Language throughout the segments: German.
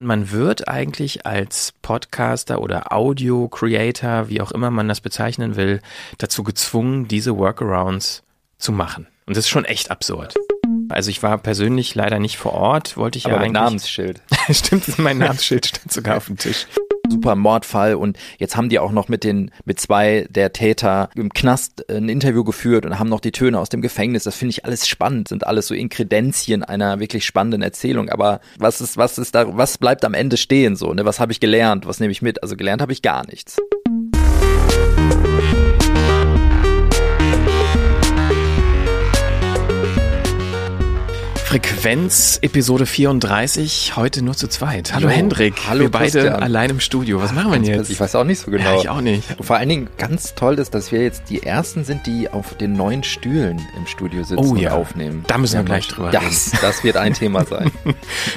Man wird eigentlich als Podcaster oder Audio-Creator, wie auch immer man das bezeichnen will, dazu gezwungen, diese Workarounds zu machen. Und das ist schon echt absurd. Also ich war persönlich leider nicht vor Ort, wollte ich Aber ja eigentlich. Namensschild. Stimmt, mein Namensschild stand sogar auf dem Tisch. Super Mordfall und jetzt haben die auch noch mit den mit zwei der Täter im Knast ein Interview geführt und haben noch die Töne aus dem Gefängnis. Das finde ich alles spannend, sind alles so Inkredenzien einer wirklich spannenden Erzählung. Aber was ist was ist da was bleibt am Ende stehen so? Ne? Was habe ich gelernt? Was nehme ich mit? Also gelernt habe ich gar nichts. Frequenz Episode 34, heute nur zu zweit. Hallo Jo, Hendrik, hallo wir beide Christian. allein im Studio. Was machen wir denn jetzt? Ich weiß auch nicht so genau. Ja, ich auch nicht. Und vor allen Dingen ganz toll ist, dass wir jetzt die ersten sind, die auf den neuen Stühlen im Studio sitzen Oh und ja. aufnehmen. Da müssen wir haben gleich drüber das, Das wird ein Thema sein.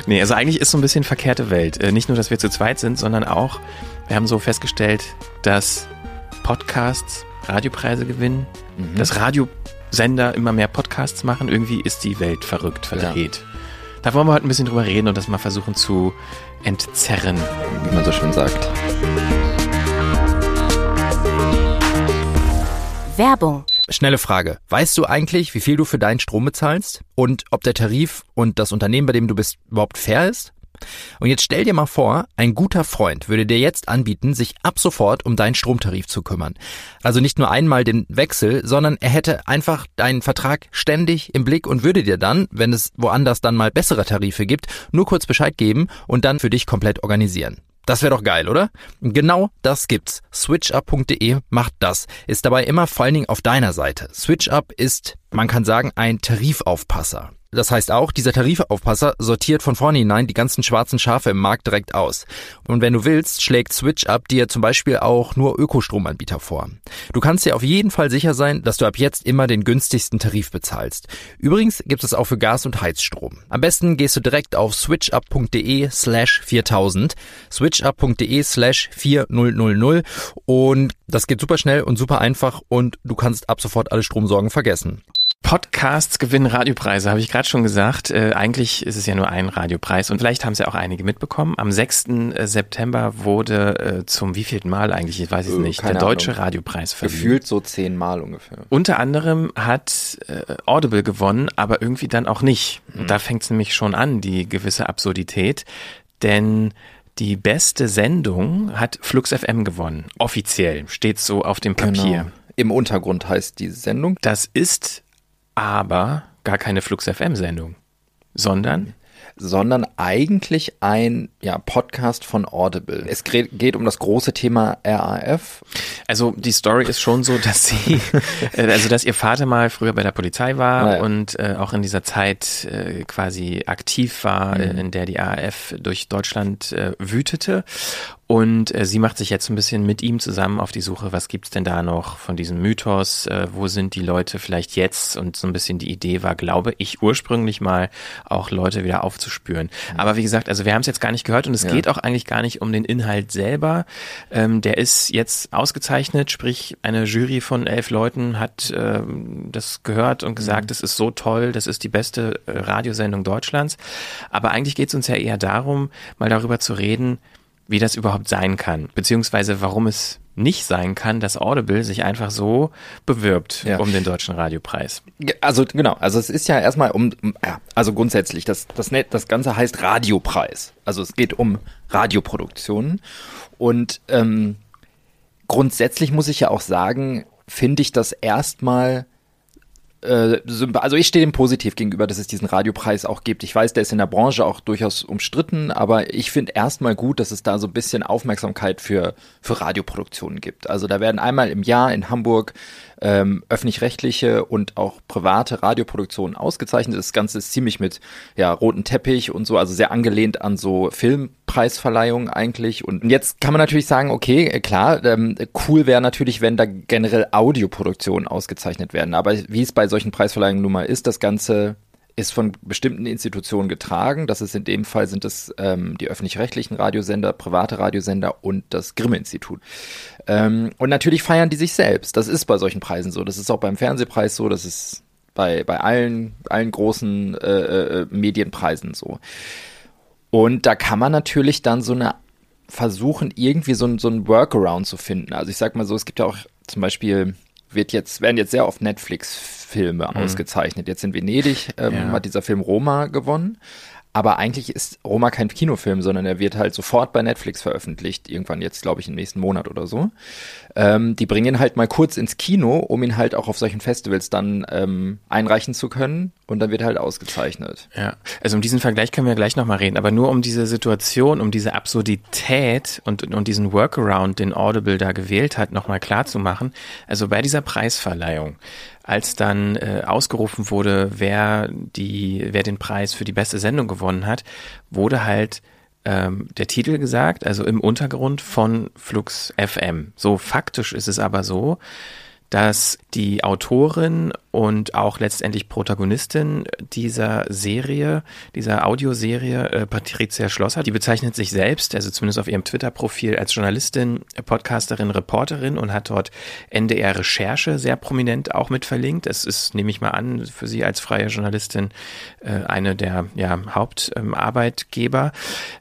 Nee, also eigentlich ist so ein bisschen verkehrte Welt. Äh, Nicht nur, dass wir zu zweit sind, sondern auch, wir haben so festgestellt, dass Podcasts Radiopreise gewinnen, Mhm. dass Radiosender immer mehr Podcasts machen. Irgendwie ist die Welt verrückt, verdreht. Da wollen wir heute ein bisschen drüber reden und das mal versuchen zu entzerren. wie man so schön sagt. Werbung. Schnelle Frage. Weißt du eigentlich, wie viel du für deinen Strom bezahlst? Und ob der Tarif und das Unternehmen, bei dem du bist, überhaupt fair ist? Und jetzt stell dir mal vor, ein guter Freund würde dir jetzt anbieten, sich ab sofort um deinen Stromtarif zu kümmern. Also nicht nur einmal den Wechsel, sondern er hätte einfach deinen Vertrag ständig im Blick und würde dir dann, wenn es woanders dann mal bessere Tarife gibt, nur kurz Bescheid geben und dann für dich komplett organisieren. Das wäre doch geil, oder? Genau das gibt's. SwitchUp.de macht das. Ist dabei immer vor allen Dingen auf deiner Seite. SwitchUp ist, man kann sagen, ein Tarifaufpasser. Das heißt auch, dieser Tarifaufpasser sortiert von vornherein die ganzen schwarzen Schafe im Markt direkt aus. Und wenn du willst, schlägt SwitchUp dir zum Beispiel auch nur Ökostromanbieter vor. Du kannst dir auf jeden Fall sicher sein, dass du ab jetzt immer den günstigsten Tarif bezahlst. Übrigens gibt es auch für Gas- und Heizstrom. Am besten gehst du direkt auf switchup.de slash 4000, switchup.de slash 4000 und das geht super schnell und super einfach und du kannst ab sofort alle Stromsorgen vergessen. Podcasts gewinnen Radiopreise, habe ich gerade schon gesagt. Äh, eigentlich ist es ja nur ein Radiopreis und vielleicht haben es ja auch einige mitbekommen. Am 6. September wurde äh, zum wievielten Mal eigentlich, ich weiß es Äh, nicht, der Deutsche Ahnung. Radiopreis verliehen. Gefühlt so zehnmal ungefähr. Unter anderem hat äh, Audible gewonnen, aber irgendwie dann auch nicht. Und da fängt es nämlich schon an, die gewisse Absurdität. Denn die beste Sendung hat Flux FM gewonnen. Offiziell steht so auf dem Papier. Genau. Im Untergrund heißt die Sendung. Das ist aber gar keine Flux FM Sendung, sondern sondern eigentlich ein ja, Podcast von Audible. Es geht um das große Thema RAF. Also die Story ist schon so, dass sie, äh, also dass ihr Vater mal früher bei der Polizei war Ah, ja. und äh, auch in dieser Zeit äh, quasi aktiv war, äh, in der die ARF durch Deutschland äh, wütete. Und äh, sie macht sich jetzt ein bisschen mit ihm zusammen auf die Suche, was gibt's denn da noch von diesem Mythos, äh, wo sind die Leute vielleicht jetzt? Und so ein bisschen die Idee war, glaube ich, ursprünglich mal auch Leute wieder aufzuspüren. Aber wie gesagt, also wir haben es jetzt gar nicht gehört und es Ja. geht auch eigentlich gar nicht um den Inhalt selber. Ähm, der ist jetzt ausgezeichnet, sprich eine Jury von elf Leuten hat ähm, das gehört und gesagt, das ist so toll, das ist die beste äh, Radiosendung Deutschlands. Aber eigentlich geht es uns ja eher darum, mal darüber zu reden, wie das überhaupt sein kann, beziehungsweise warum es nicht sein kann, dass Audible sich einfach so bewirbt Ja. um den deutschen Radiopreis. Also genau, also es ist ja erstmal um, ja, also grundsätzlich, das, das, das Ganze heißt Radiopreis. Also es geht um Radioproduktionen. Und ähm, grundsätzlich muss ich ja auch sagen, finde ich das erstmal also ich stehe dem positiv gegenüber, dass es diesen Radiopreis auch gibt. Ich weiß, der ist in der Branche auch durchaus umstritten, aber ich finde erstmal gut, dass es da so ein bisschen Aufmerksamkeit für, für Radioproduktionen gibt. Also da werden einmal im Jahr in Hamburg ähm, öffentlich-rechtliche und auch private Radioproduktionen ausgezeichnet. Das Ganze ist ziemlich mit ja, roten Teppich und so, also sehr angelehnt an so Filmpreisverleihungen eigentlich. Und jetzt kann man natürlich sagen, okay, klar, ähm, cool wäre natürlich, wenn da generell Audioproduktionen ausgezeichnet werden. Aber wie es bei solchen Preisverleihungen nun mal ist, das Ganze ist von bestimmten Institutionen getragen. Das ist in dem Fall sind es ähm, die öffentlich-rechtlichen Radiosender, private Radiosender und das Grimme-Institut. Ähm, und natürlich feiern die sich selbst. Das ist bei solchen Preisen so. Das ist auch beim Fernsehpreis so. Das ist bei, bei allen, allen großen äh, äh, Medienpreisen so. Und da kann man natürlich dann so eine versuchen, irgendwie so, ein, so ein Workaround zu finden. Also ich sag mal so, es gibt ja auch zum Beispiel, wird jetzt, werden jetzt sehr oft Netflix-Filme mhm. ausgezeichnet. Jetzt in Venedig ähm, ja. hat dieser Film Roma gewonnen. Aber eigentlich ist Roma kein Kinofilm, sondern er wird halt sofort bei Netflix veröffentlicht. Irgendwann jetzt, glaube ich, im nächsten Monat oder so. Ähm, die bringen ihn halt mal kurz ins Kino, um ihn halt auch auf solchen Festivals dann ähm, einreichen zu können. Und dann wird er halt ausgezeichnet. Ja, also um diesen Vergleich können wir gleich nochmal reden. Aber nur um diese Situation, um diese Absurdität und, und diesen Workaround, den Audible da gewählt hat, nochmal klar zu machen. Also bei dieser Preisverleihung als dann äh, ausgerufen wurde, wer die, wer den Preis für die beste Sendung gewonnen hat, wurde halt ähm, der Titel gesagt, also im Untergrund von Flux FM. So faktisch ist es aber so, dass die Autorin und auch letztendlich Protagonistin dieser Serie, dieser Audioserie, äh, Patricia Schlosser, die bezeichnet sich selbst, also zumindest auf ihrem Twitter-Profil, als Journalistin, Podcasterin, Reporterin und hat dort NDR Recherche sehr prominent auch mit verlinkt. Es ist, nehme ich mal an, für sie als freie Journalistin äh, eine der ja, Hauptarbeitgeber.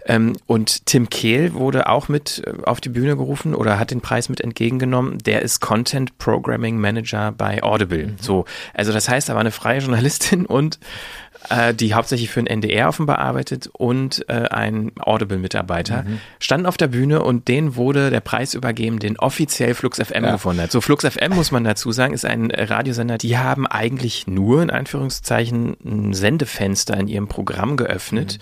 Ähm, und Tim Kehl wurde auch mit äh, auf die Bühne gerufen oder hat den Preis mit entgegengenommen. Der ist Content Programming Manager bei Audible. Mhm. So, also das heißt, er war eine freie Journalistin und äh, die hauptsächlich für den NDR offenbar arbeitet und äh, ein Audible-Mitarbeiter, mhm. standen auf der Bühne und denen wurde der Preis übergeben, den offiziell Flux FM ja. gefunden hat. So Flux FM muss man dazu sagen, ist ein Radiosender, die haben eigentlich nur in Anführungszeichen ein Sendefenster in ihrem Programm geöffnet.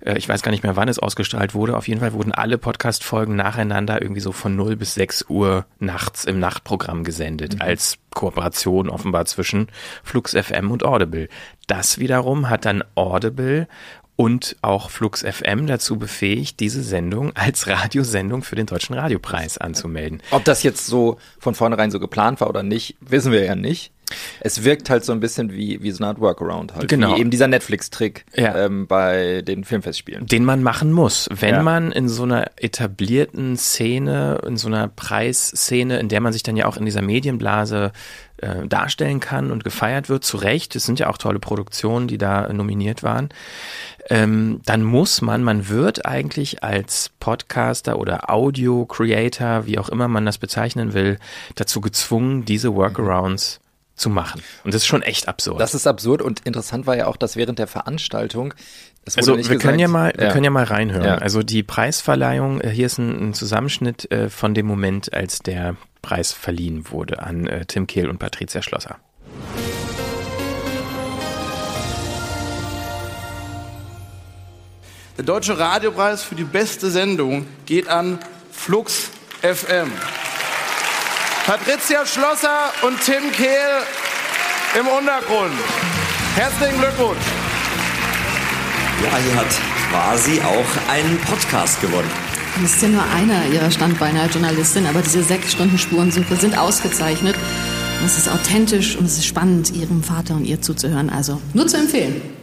Mhm. Äh, ich weiß gar nicht mehr, wann es ausgestrahlt wurde. Auf jeden Fall wurden alle Podcast-Folgen nacheinander irgendwie so von 0 bis 6 Uhr nachts im Nachtprogramm gesendet mhm. als Kooperation offenbar zwischen Flux FM und Audible. Das wiederum hat dann Audible und auch Flux FM dazu befähigt, diese Sendung als Radiosendung für den Deutschen Radiopreis anzumelden. Ob das jetzt so von vornherein so geplant war oder nicht, wissen wir ja nicht. Es wirkt halt so ein bisschen wie, wie so eine Art Workaround halt. Genau. Wie eben dieser Netflix-Trick ja. ähm, bei den Filmfestspielen. Den man machen muss. Wenn ja. man in so einer etablierten Szene, in so einer Preisszene, in der man sich dann ja auch in dieser Medienblase äh, darstellen kann und gefeiert wird, zu Recht, es sind ja auch tolle Produktionen, die da nominiert waren, ähm, dann muss man, man wird eigentlich als Podcaster oder Audio-Creator, wie auch immer man das bezeichnen will, dazu gezwungen, diese Workarounds zu machen. Und das ist schon echt absurd. Das ist absurd und interessant war ja auch, dass während der Veranstaltung also wir gesagt, können ja mal, wir können ja mal reinhören. Ja. Also die Preisverleihung, äh, hier ist ein, ein Zusammenschnitt äh, von dem Moment, als der Preis verliehen wurde an äh, Tim Kehl und Patricia Schlosser. Der Deutsche Radiopreis für die beste Sendung geht an Flux FM. Patricia Schlosser und Tim Kehl im Untergrund. Herzlichen Glückwunsch. Ja, hier hat quasi auch ein Podcast gewonnen. Das ist ja nur einer ihrer Standbeine als Journalistin, aber diese sechs Stunden Spurensuche sind ausgezeichnet. Und es ist authentisch und es ist spannend, ihrem Vater und ihr zuzuhören. Also nur zu empfehlen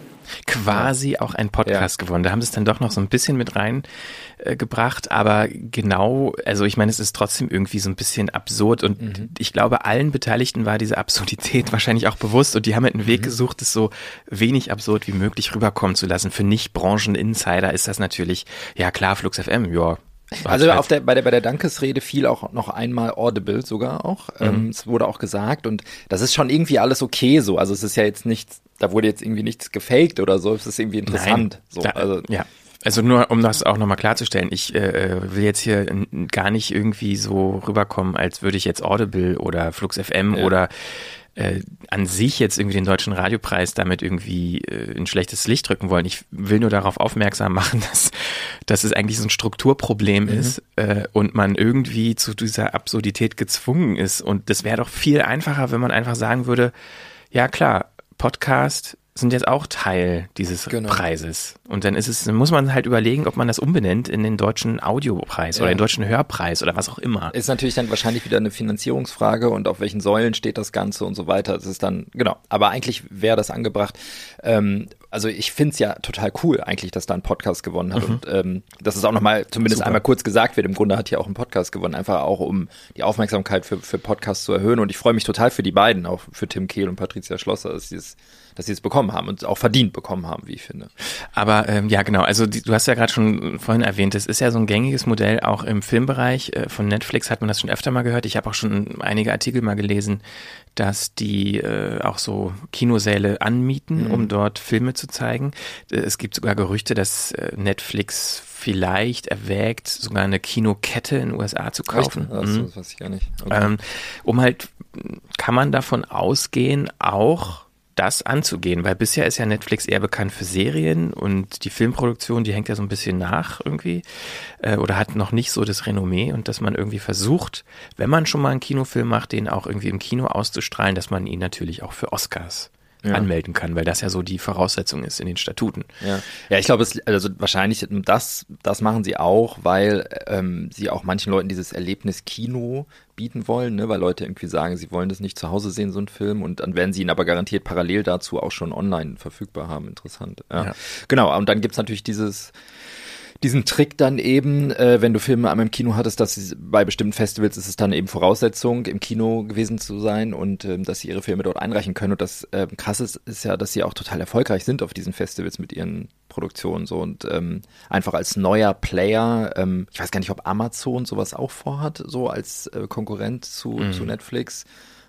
quasi auch ein Podcast ja. gewonnen. Da haben sie es dann doch noch so ein bisschen mit reingebracht, äh, aber genau, also ich meine, es ist trotzdem irgendwie so ein bisschen absurd und mhm. ich glaube, allen Beteiligten war diese Absurdität wahrscheinlich auch bewusst und die haben halt einen Weg mhm. gesucht, es so wenig absurd wie möglich rüberkommen zu lassen. Für Nicht-Branchen-Insider ist das natürlich, ja klar, Flux FM, ja, also auf der, bei, der, bei der Dankesrede fiel auch noch einmal Audible sogar auch. Mhm. Ähm, es wurde auch gesagt und das ist schon irgendwie alles okay so. Also es ist ja jetzt nichts, da wurde jetzt irgendwie nichts gefaked oder so. Es ist irgendwie interessant. Nein, so. Da, also, ja. Also nur, um das auch nochmal klarzustellen, ich äh, will jetzt hier gar nicht irgendwie so rüberkommen, als würde ich jetzt Audible oder Flux FM ja. oder äh, an sich jetzt irgendwie den deutschen Radiopreis damit irgendwie äh, in schlechtes Licht drücken wollen. Ich will nur darauf aufmerksam machen, dass, dass es eigentlich so ein Strukturproblem mhm. ist äh, und man irgendwie zu dieser Absurdität gezwungen ist. Und das wäre doch viel einfacher, wenn man einfach sagen würde, ja klar, Podcast sind jetzt auch Teil dieses genau. Preises. Und dann ist es, dann muss man halt überlegen, ob man das umbenennt in den deutschen Audiopreis ja. oder den deutschen Hörpreis oder was auch immer. Ist natürlich dann wahrscheinlich wieder eine Finanzierungsfrage und auf welchen Säulen steht das Ganze und so weiter. Das ist dann, genau. Aber eigentlich wäre das angebracht. Ähm, Also ich finde es ja total cool eigentlich, dass da ein Podcast gewonnen hat. Mhm. Und ähm, dass es auch nochmal zumindest Super. einmal kurz gesagt wird. Im Grunde hat hier auch ein Podcast gewonnen, einfach auch um die Aufmerksamkeit für, für Podcasts zu erhöhen. Und ich freue mich total für die beiden, auch für Tim Kehl und Patricia Schlosser, dass sie es dass sie es bekommen haben und auch verdient bekommen haben, wie ich finde. Aber ähm, ja, genau. Also die, du hast ja gerade schon vorhin erwähnt, es ist ja so ein gängiges Modell auch im Filmbereich. Äh, von Netflix hat man das schon öfter mal gehört. Ich habe auch schon einige Artikel mal gelesen, dass die äh, auch so Kinosäle anmieten, mhm. um dort Filme zu zeigen. Äh, es gibt sogar Gerüchte, dass äh, Netflix vielleicht erwägt, sogar eine Kinokette in den USA zu kaufen. Echt? Mhm. Das weiß ich gar nicht. Okay. Ähm, um halt, kann man davon ausgehen, auch das anzugehen, weil bisher ist ja Netflix eher bekannt für Serien und die Filmproduktion, die hängt ja so ein bisschen nach irgendwie äh, oder hat noch nicht so das Renommee und dass man irgendwie versucht, wenn man schon mal einen Kinofilm macht, den auch irgendwie im Kino auszustrahlen, dass man ihn natürlich auch für Oscars ja. anmelden kann, weil das ja so die Voraussetzung ist in den Statuten. Ja, ja ich glaube, also wahrscheinlich das, das machen sie auch, weil ähm, sie auch manchen Leuten dieses Erlebnis Kino bieten wollen, ne? weil Leute irgendwie sagen, sie wollen das nicht zu Hause sehen, so ein Film, und dann werden sie ihn aber garantiert parallel dazu auch schon online verfügbar haben. Interessant. Ja. ja. Genau, und dann gibt's natürlich dieses diesen Trick dann eben, äh, wenn du Filme einmal im Kino hattest, dass sie bei bestimmten Festivals ist es dann eben Voraussetzung, im Kino gewesen zu sein und ähm, dass sie ihre Filme dort einreichen können. Und das äh, krasse ist, ist ja, dass sie auch total erfolgreich sind auf diesen Festivals mit ihren Produktionen so und ähm, einfach als neuer Player, ähm, ich weiß gar nicht, ob Amazon sowas auch vorhat, so als äh, Konkurrent zu, mhm. zu Netflix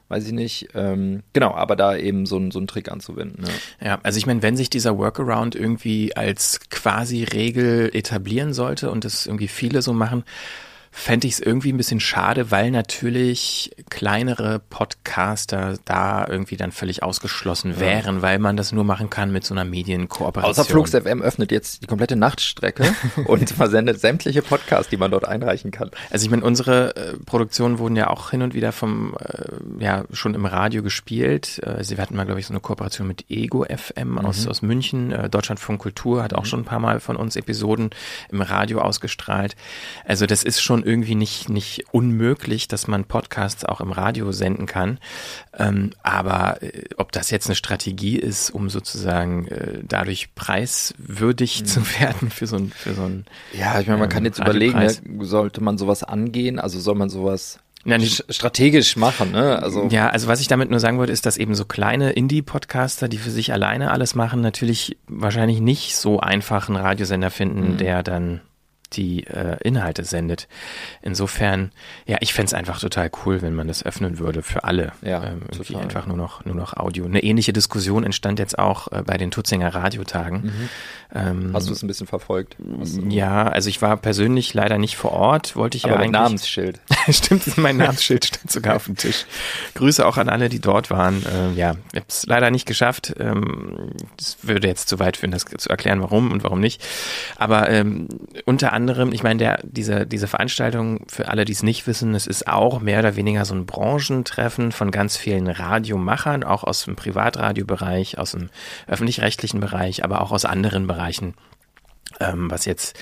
weiß ich nicht. Ähm, genau, aber da eben so, so einen Trick anzuwenden. Ja, ja also ich meine, wenn sich dieser Workaround irgendwie als quasi Regel etablieren sollte und das irgendwie viele so machen, fände ich es irgendwie ein bisschen schade, weil natürlich kleinere Podcaster da irgendwie dann völlig ausgeschlossen ja. wären, weil man das nur machen kann mit so einer Medienkooperation. Außer Flux FM öffnet jetzt die komplette Nachtstrecke und versendet sämtliche Podcasts, die man dort einreichen kann. Also ich meine, unsere äh, Produktionen wurden ja auch hin und wieder vom, äh, ja, schon im Radio gespielt. Äh, sie hatten mal, glaube ich, so eine Kooperation mit Ego FM mhm. aus, aus München. Äh, Deutschlandfunk Kultur hat mhm. auch schon ein paar Mal von uns Episoden im Radio ausgestrahlt. Also das ist schon irgendwie nicht, nicht unmöglich, dass man Podcasts auch im Radio senden kann. Ähm, aber äh, ob das jetzt eine Strategie ist, um sozusagen äh, dadurch preiswürdig mhm. zu werden für so ein, für so ein Ja, ich meine, man ähm, kann jetzt überlegen, ne, sollte man sowas angehen? Also soll man sowas ja, nicht strategisch machen, ne? Also ja, also was ich damit nur sagen wollte, ist, dass eben so kleine Indie-Podcaster, die für sich alleine alles machen, natürlich wahrscheinlich nicht so einfach einen Radiosender finden, mhm. der dann die äh, Inhalte sendet. Insofern, ja, ich fände es einfach total cool, wenn man das öffnen würde für alle. Ja, ähm, total. einfach nur noch, nur noch Audio. Eine ähnliche Diskussion entstand jetzt auch äh, bei den Tutzinger Radiotagen. Mhm. Ähm, Hast du es ein bisschen verfolgt? Ja, also ich war persönlich leider nicht vor Ort, wollte ich Aber ja eigentlich. Namensschild. Stimmt, mein Namensschild stand sogar auf dem Tisch. Grüße auch an alle, die dort waren. Äh, ja, ich habe es leider nicht geschafft. Ähm, das würde jetzt zu weit führen, das zu erklären, warum und warum nicht. Aber ähm, unter anderem, ich meine, der, diese, diese Veranstaltung, für alle, die es nicht wissen, es ist auch mehr oder weniger so ein Branchentreffen von ganz vielen Radiomachern, auch aus dem Privatradiobereich, aus dem öffentlich-rechtlichen Bereich, aber auch aus anderen Bereichen Bereichen, ähm, was jetzt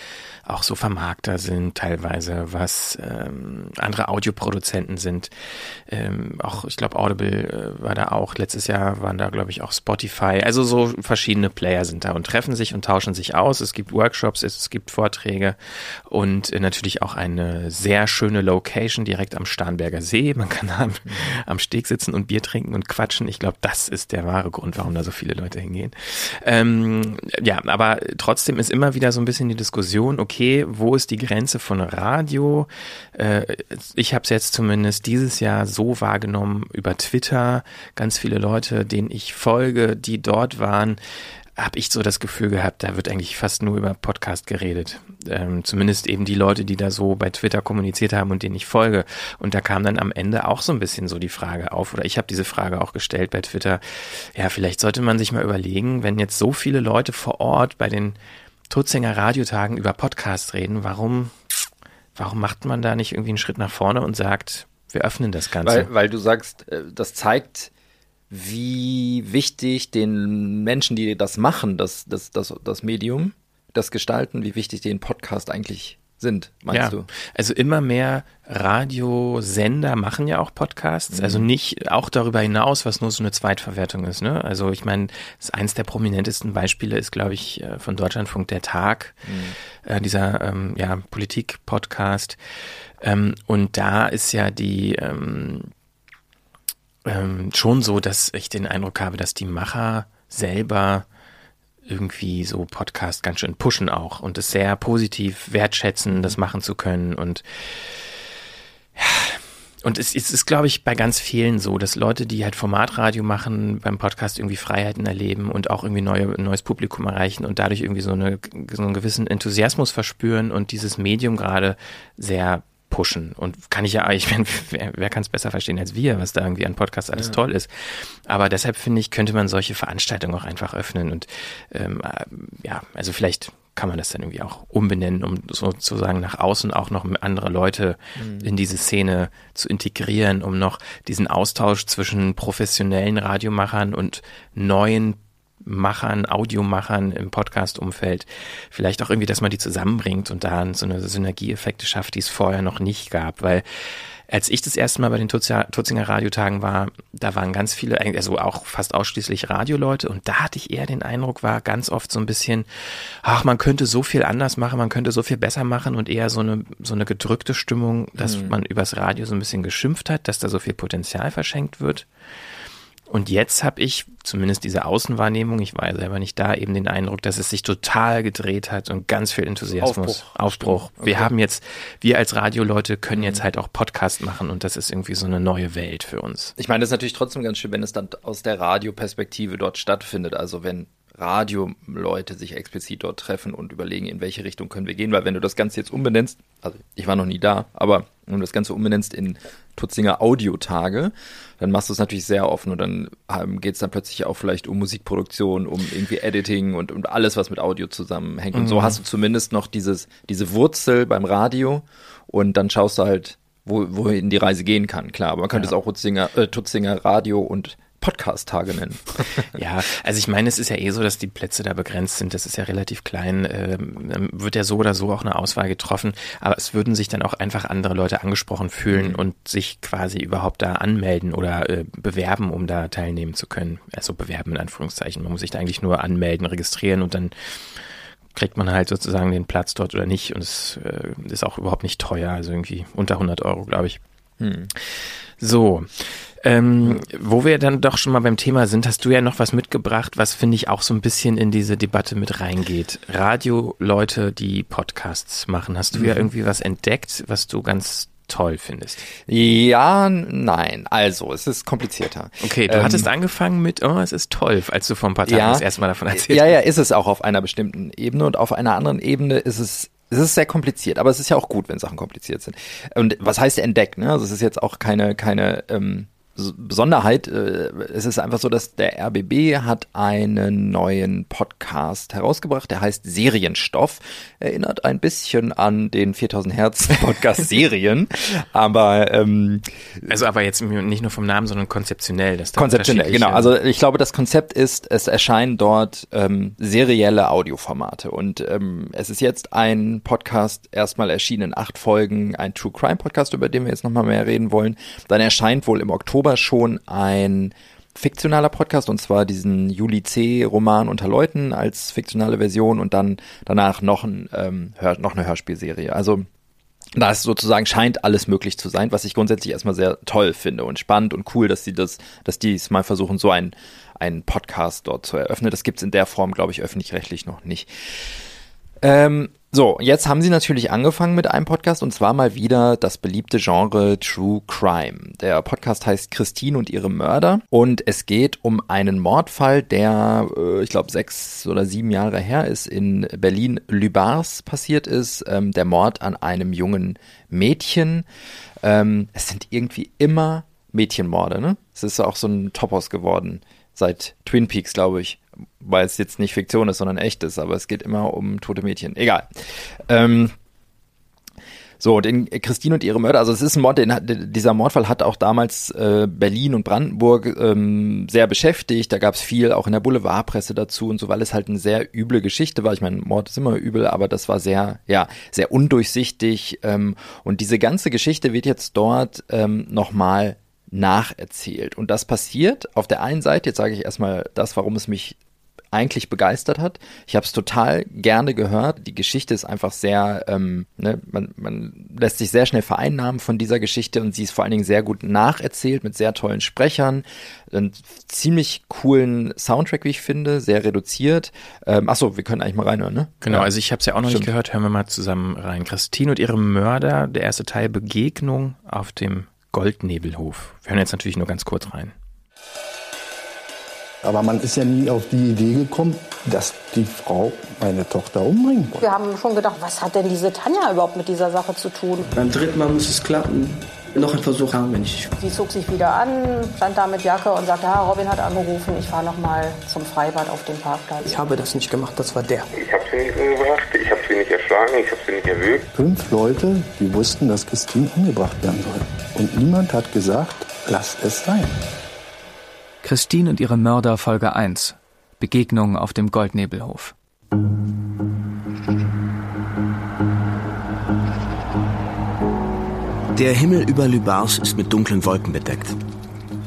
auch so Vermarkter sind, teilweise, was ähm, andere Audioproduzenten sind. Ähm, auch, ich glaube, Audible äh, war da auch. Letztes Jahr waren da, glaube ich, auch Spotify. Also so verschiedene Player sind da und treffen sich und tauschen sich aus. Es gibt Workshops, es gibt Vorträge und äh, natürlich auch eine sehr schöne Location direkt am Starnberger See. Man kann am, am Steg sitzen und Bier trinken und quatschen. Ich glaube, das ist der wahre Grund, warum da so viele Leute hingehen. Ähm, ja, aber trotzdem ist immer wieder so ein bisschen die Diskussion, okay, okay, wo ist die Grenze von Radio? Äh, ich habe es jetzt zumindest dieses Jahr so wahrgenommen über Twitter. Ganz viele Leute, denen ich folge, die dort waren, habe ich so das Gefühl gehabt, da wird eigentlich fast nur über Podcast geredet. Ähm, zumindest eben die Leute, die da so bei Twitter kommuniziert haben und denen ich folge. Und da kam dann am Ende auch so ein bisschen so die Frage auf, oder ich habe diese Frage auch gestellt bei Twitter. Ja, vielleicht sollte man sich mal überlegen, wenn jetzt so viele Leute vor Ort bei den Tutzinger Radiotagen über Podcasts reden, warum, warum macht man da nicht irgendwie einen Schritt nach vorne und sagt, wir öffnen das Ganze? Weil, weil du sagst, äh, das zeigt, wie wichtig den Menschen, die das machen, das, das, das, das Medium, das Gestalten, wie wichtig den Podcast eigentlich sind, meinst ja, du? also immer mehr Radiosender machen ja auch Podcasts, also Mhm. nicht auch darüber hinaus, was nur so eine Zweitverwertung ist. Ne? Also ich meine, das eins der prominentesten Beispiele ist, glaube ich, äh, von Deutschlandfunk der Tag, Mhm. äh, dieser ähm, ja, Politik-Podcast. Ähm, und da ist ja die ähm, ähm, schon so, dass ich den Eindruck habe, dass die Macher selber irgendwie so Podcast ganz schön pushen auch und es sehr positiv wertschätzen, das machen zu können und ja, und es, es ist, glaube ich, bei ganz vielen so, dass Leute, die halt Formatradio machen, beim Podcast irgendwie Freiheiten erleben und auch irgendwie neue, neues Publikum erreichen und dadurch irgendwie so, eine, so einen gewissen Enthusiasmus verspüren und dieses Medium gerade sehr pushen. Und kann ich ja, ich meine, wer, wer kann es besser verstehen als wir, was da irgendwie an Podcasts alles toll ist. Aber deshalb finde ich, könnte man solche Veranstaltungen auch einfach öffnen. Und ähm, äh, ja, also vielleicht kann man das dann irgendwie auch umbenennen, um sozusagen nach außen auch noch andere Leute in diese Szene zu integrieren, um noch diesen Austausch zwischen professionellen Radiomachern und neuen Machern, Audiomachern im Podcast-Umfeld, vielleicht auch irgendwie, dass man die zusammenbringt und da so eine Synergieeffekte schafft, die es vorher noch nicht gab, weil als ich das erste Mal bei den Tutzinger Radiotagen war, da waren ganz viele, also auch fast ausschließlich Radioleute. Und da hatte ich eher den Eindruck, war ganz oft so ein bisschen, ach, man könnte so viel anders machen, man könnte so viel besser machen. Und eher so eine, so eine gedrückte Stimmung, dass man übers Radio so ein bisschen geschimpft hat, dass da so viel Potenzial verschenkt wird. Und jetzt habe ich zumindest diese Außenwahrnehmung, ich war ja selber nicht da, eben den Eindruck, dass es sich total gedreht hat und ganz viel Enthusiasmus, Aufbruch. Aufbruch. Wir haben jetzt, wir als Radioleute können jetzt halt auch Podcast machen und das ist irgendwie so eine neue Welt für uns. Ich meine, das ist natürlich trotzdem ganz schön, wenn es dann aus der Radioperspektive dort stattfindet. Also wenn Radioleute sich explizit dort treffen und überlegen, in welche Richtung können wir gehen. Weil wenn du das Ganze jetzt umbenennst, also ich war noch nie da, aber wenn du das Ganze umbenennst in Tutzinger Audiotage, dann machst du es natürlich sehr offen und dann ähm, geht es dann plötzlich auch vielleicht um Musikproduktion, um irgendwie Editing und um alles, was mit Audio zusammenhängt. Und so hast du zumindest noch dieses, diese Wurzel beim Radio und dann schaust du halt, wo, wohin die Reise gehen kann. Klar, aber man könnte es auch Tutzinger, äh, Tutzinger Radio und Podcast-Tage nennen. Ja, also ich meine, es ist ja eh so, dass die Plätze da begrenzt sind. Das ist ja relativ klein. Ähm, wird ja so oder so auch eine Auswahl getroffen. Aber es würden sich dann auch einfach andere Leute angesprochen fühlen und sich quasi überhaupt da anmelden oder äh, bewerben, um da teilnehmen zu können. Also bewerben in Anführungszeichen. Man muss sich da eigentlich nur anmelden, registrieren und dann kriegt man halt sozusagen den Platz dort oder nicht. Und es äh, ist auch überhaupt nicht teuer. Also irgendwie unter 100 Euro, glaube ich. So, ähm, wo wir dann doch schon mal beim Thema sind, hast du ja noch was mitgebracht, was finde ich auch so ein bisschen in diese Debatte mit reingeht. Radio-Leute, die Podcasts machen. Hast du ja irgendwie was entdeckt, was du ganz toll findest? Ja, nein. Also, es ist komplizierter. Okay, du Ähm, hattest angefangen mit, oh, es ist toll, als du vor ein paar Tagen das erste Mal davon erzählt Ja, ja, ist es auch auf einer bestimmten Ebene und auf einer anderen Ebene ist es es ist sehr kompliziert, aber es ist ja auch gut, wenn Sachen kompliziert sind. Und was heißt entdeckt? Ne? Also es ist jetzt auch keine keine ähm, Besonderheit. Äh, es ist einfach so, dass der RBB hat einen neuen Podcast herausgebracht, der heißt Serienstoff. Erinnert ein bisschen an den 4000 Hertz Podcast Serien, aber ähm, Also aber jetzt nicht nur vom Namen, sondern konzeptionell. Dass da Konzeptionell, genau. Also ich glaube, das Konzept ist, es erscheinen dort ähm, serielle Audioformate. Und ähm, es ist jetzt ein Podcast erstmal erschienen in acht Folgen, ein True Crime Podcast, über den wir jetzt nochmal mehr reden wollen. Dann erscheint wohl im Oktober schon ein fiktionaler Podcast und zwar diesen Juli C. Roman unter Leuten als fiktionale Version und dann danach noch, ein, ähm, Hör, noch eine Hörspielserie. Also da ist sozusagen scheint alles möglich zu sein, was ich grundsätzlich erstmal sehr toll finde und spannend und cool, dass sie das, dass die es mal versuchen, so einen, Podcast dort zu eröffnen. Das gibt's in der Form, glaube ich, öffentlich-rechtlich noch nicht. Ähm, so, jetzt haben sie natürlich angefangen mit einem Podcast und zwar mal wieder das beliebte Genre True Crime. Der Podcast heißt Christine und ihre Mörder und es geht um einen Mordfall, der, äh, ich glaube, sechs oder sieben Jahre her ist, in Berlin-Lübars passiert ist. Ähm, der Mord an einem jungen Mädchen. Ähm, es sind irgendwie immer Mädchenmorde, ne? Es ist auch so ein Topos geworden seit Twin Peaks, glaube ich. Weil es jetzt nicht Fiktion ist, sondern echt ist, aber es geht immer um tote Mädchen. Egal. Ähm, So, in Christine und ihre Mörder, also es ist ein Mord, den dieser Mordfall hat auch damals äh, Berlin und Brandenburg ähm, sehr beschäftigt. Da gab es viel auch in der Boulevardpresse dazu und so, weil es halt eine sehr üble Geschichte war. Ich meine, Mord ist immer übel, aber das war sehr, ja, sehr undurchsichtig. Ähm, und diese ganze Geschichte wird jetzt dort ähm, nochmal nacherzählt. Und das passiert auf der einen Seite, jetzt sage ich erstmal das, warum es mich eigentlich begeistert hat. Ich habe es total gerne gehört. Die Geschichte ist einfach sehr, ähm, ne, man, man lässt sich sehr schnell vereinnahmen von dieser Geschichte und sie ist vor allen Dingen sehr gut nacherzählt mit sehr tollen Sprechern, einen ziemlich coolen Soundtrack, wie ich finde, sehr reduziert. Ähm, achso, wir können eigentlich mal reinhören, ne? Genau, ja. also ich habe es ja auch noch Stimmt. nicht gehört. Hören wir mal zusammen rein. Christine und ihre Mörder, der erste Teil Begegnung auf dem Goldnebelhof. Wir hören jetzt natürlich nur ganz kurz rein. Aber man ist ja nie auf die Idee gekommen, dass die Frau meine Tochter umbringen wollte. Wir haben schon gedacht, was hat denn diese Tanja überhaupt mit dieser Sache zu tun? Beim dritten Mal muss es klappen. Noch ein Versuch haben, Mensch. Sie zog sich wieder an, stand da mit Jacke und sagte, ha, Robin hat angerufen, ich fahre noch mal zum Freibad auf den Parkplatz. Ich habe das nicht gemacht, das war der. Ich habe sie nicht umgebracht, ich habe sie nicht erschlagen, ich habe sie nicht erwürgt. Fünf Leute, die wussten, dass Christine umgebracht werden soll. Und niemand hat gesagt, lass es sein. Christine und ihre Mörder Folge 1 Begegnung auf dem Goldnebelhof. Der Himmel über Lübars ist mit dunklen Wolken bedeckt.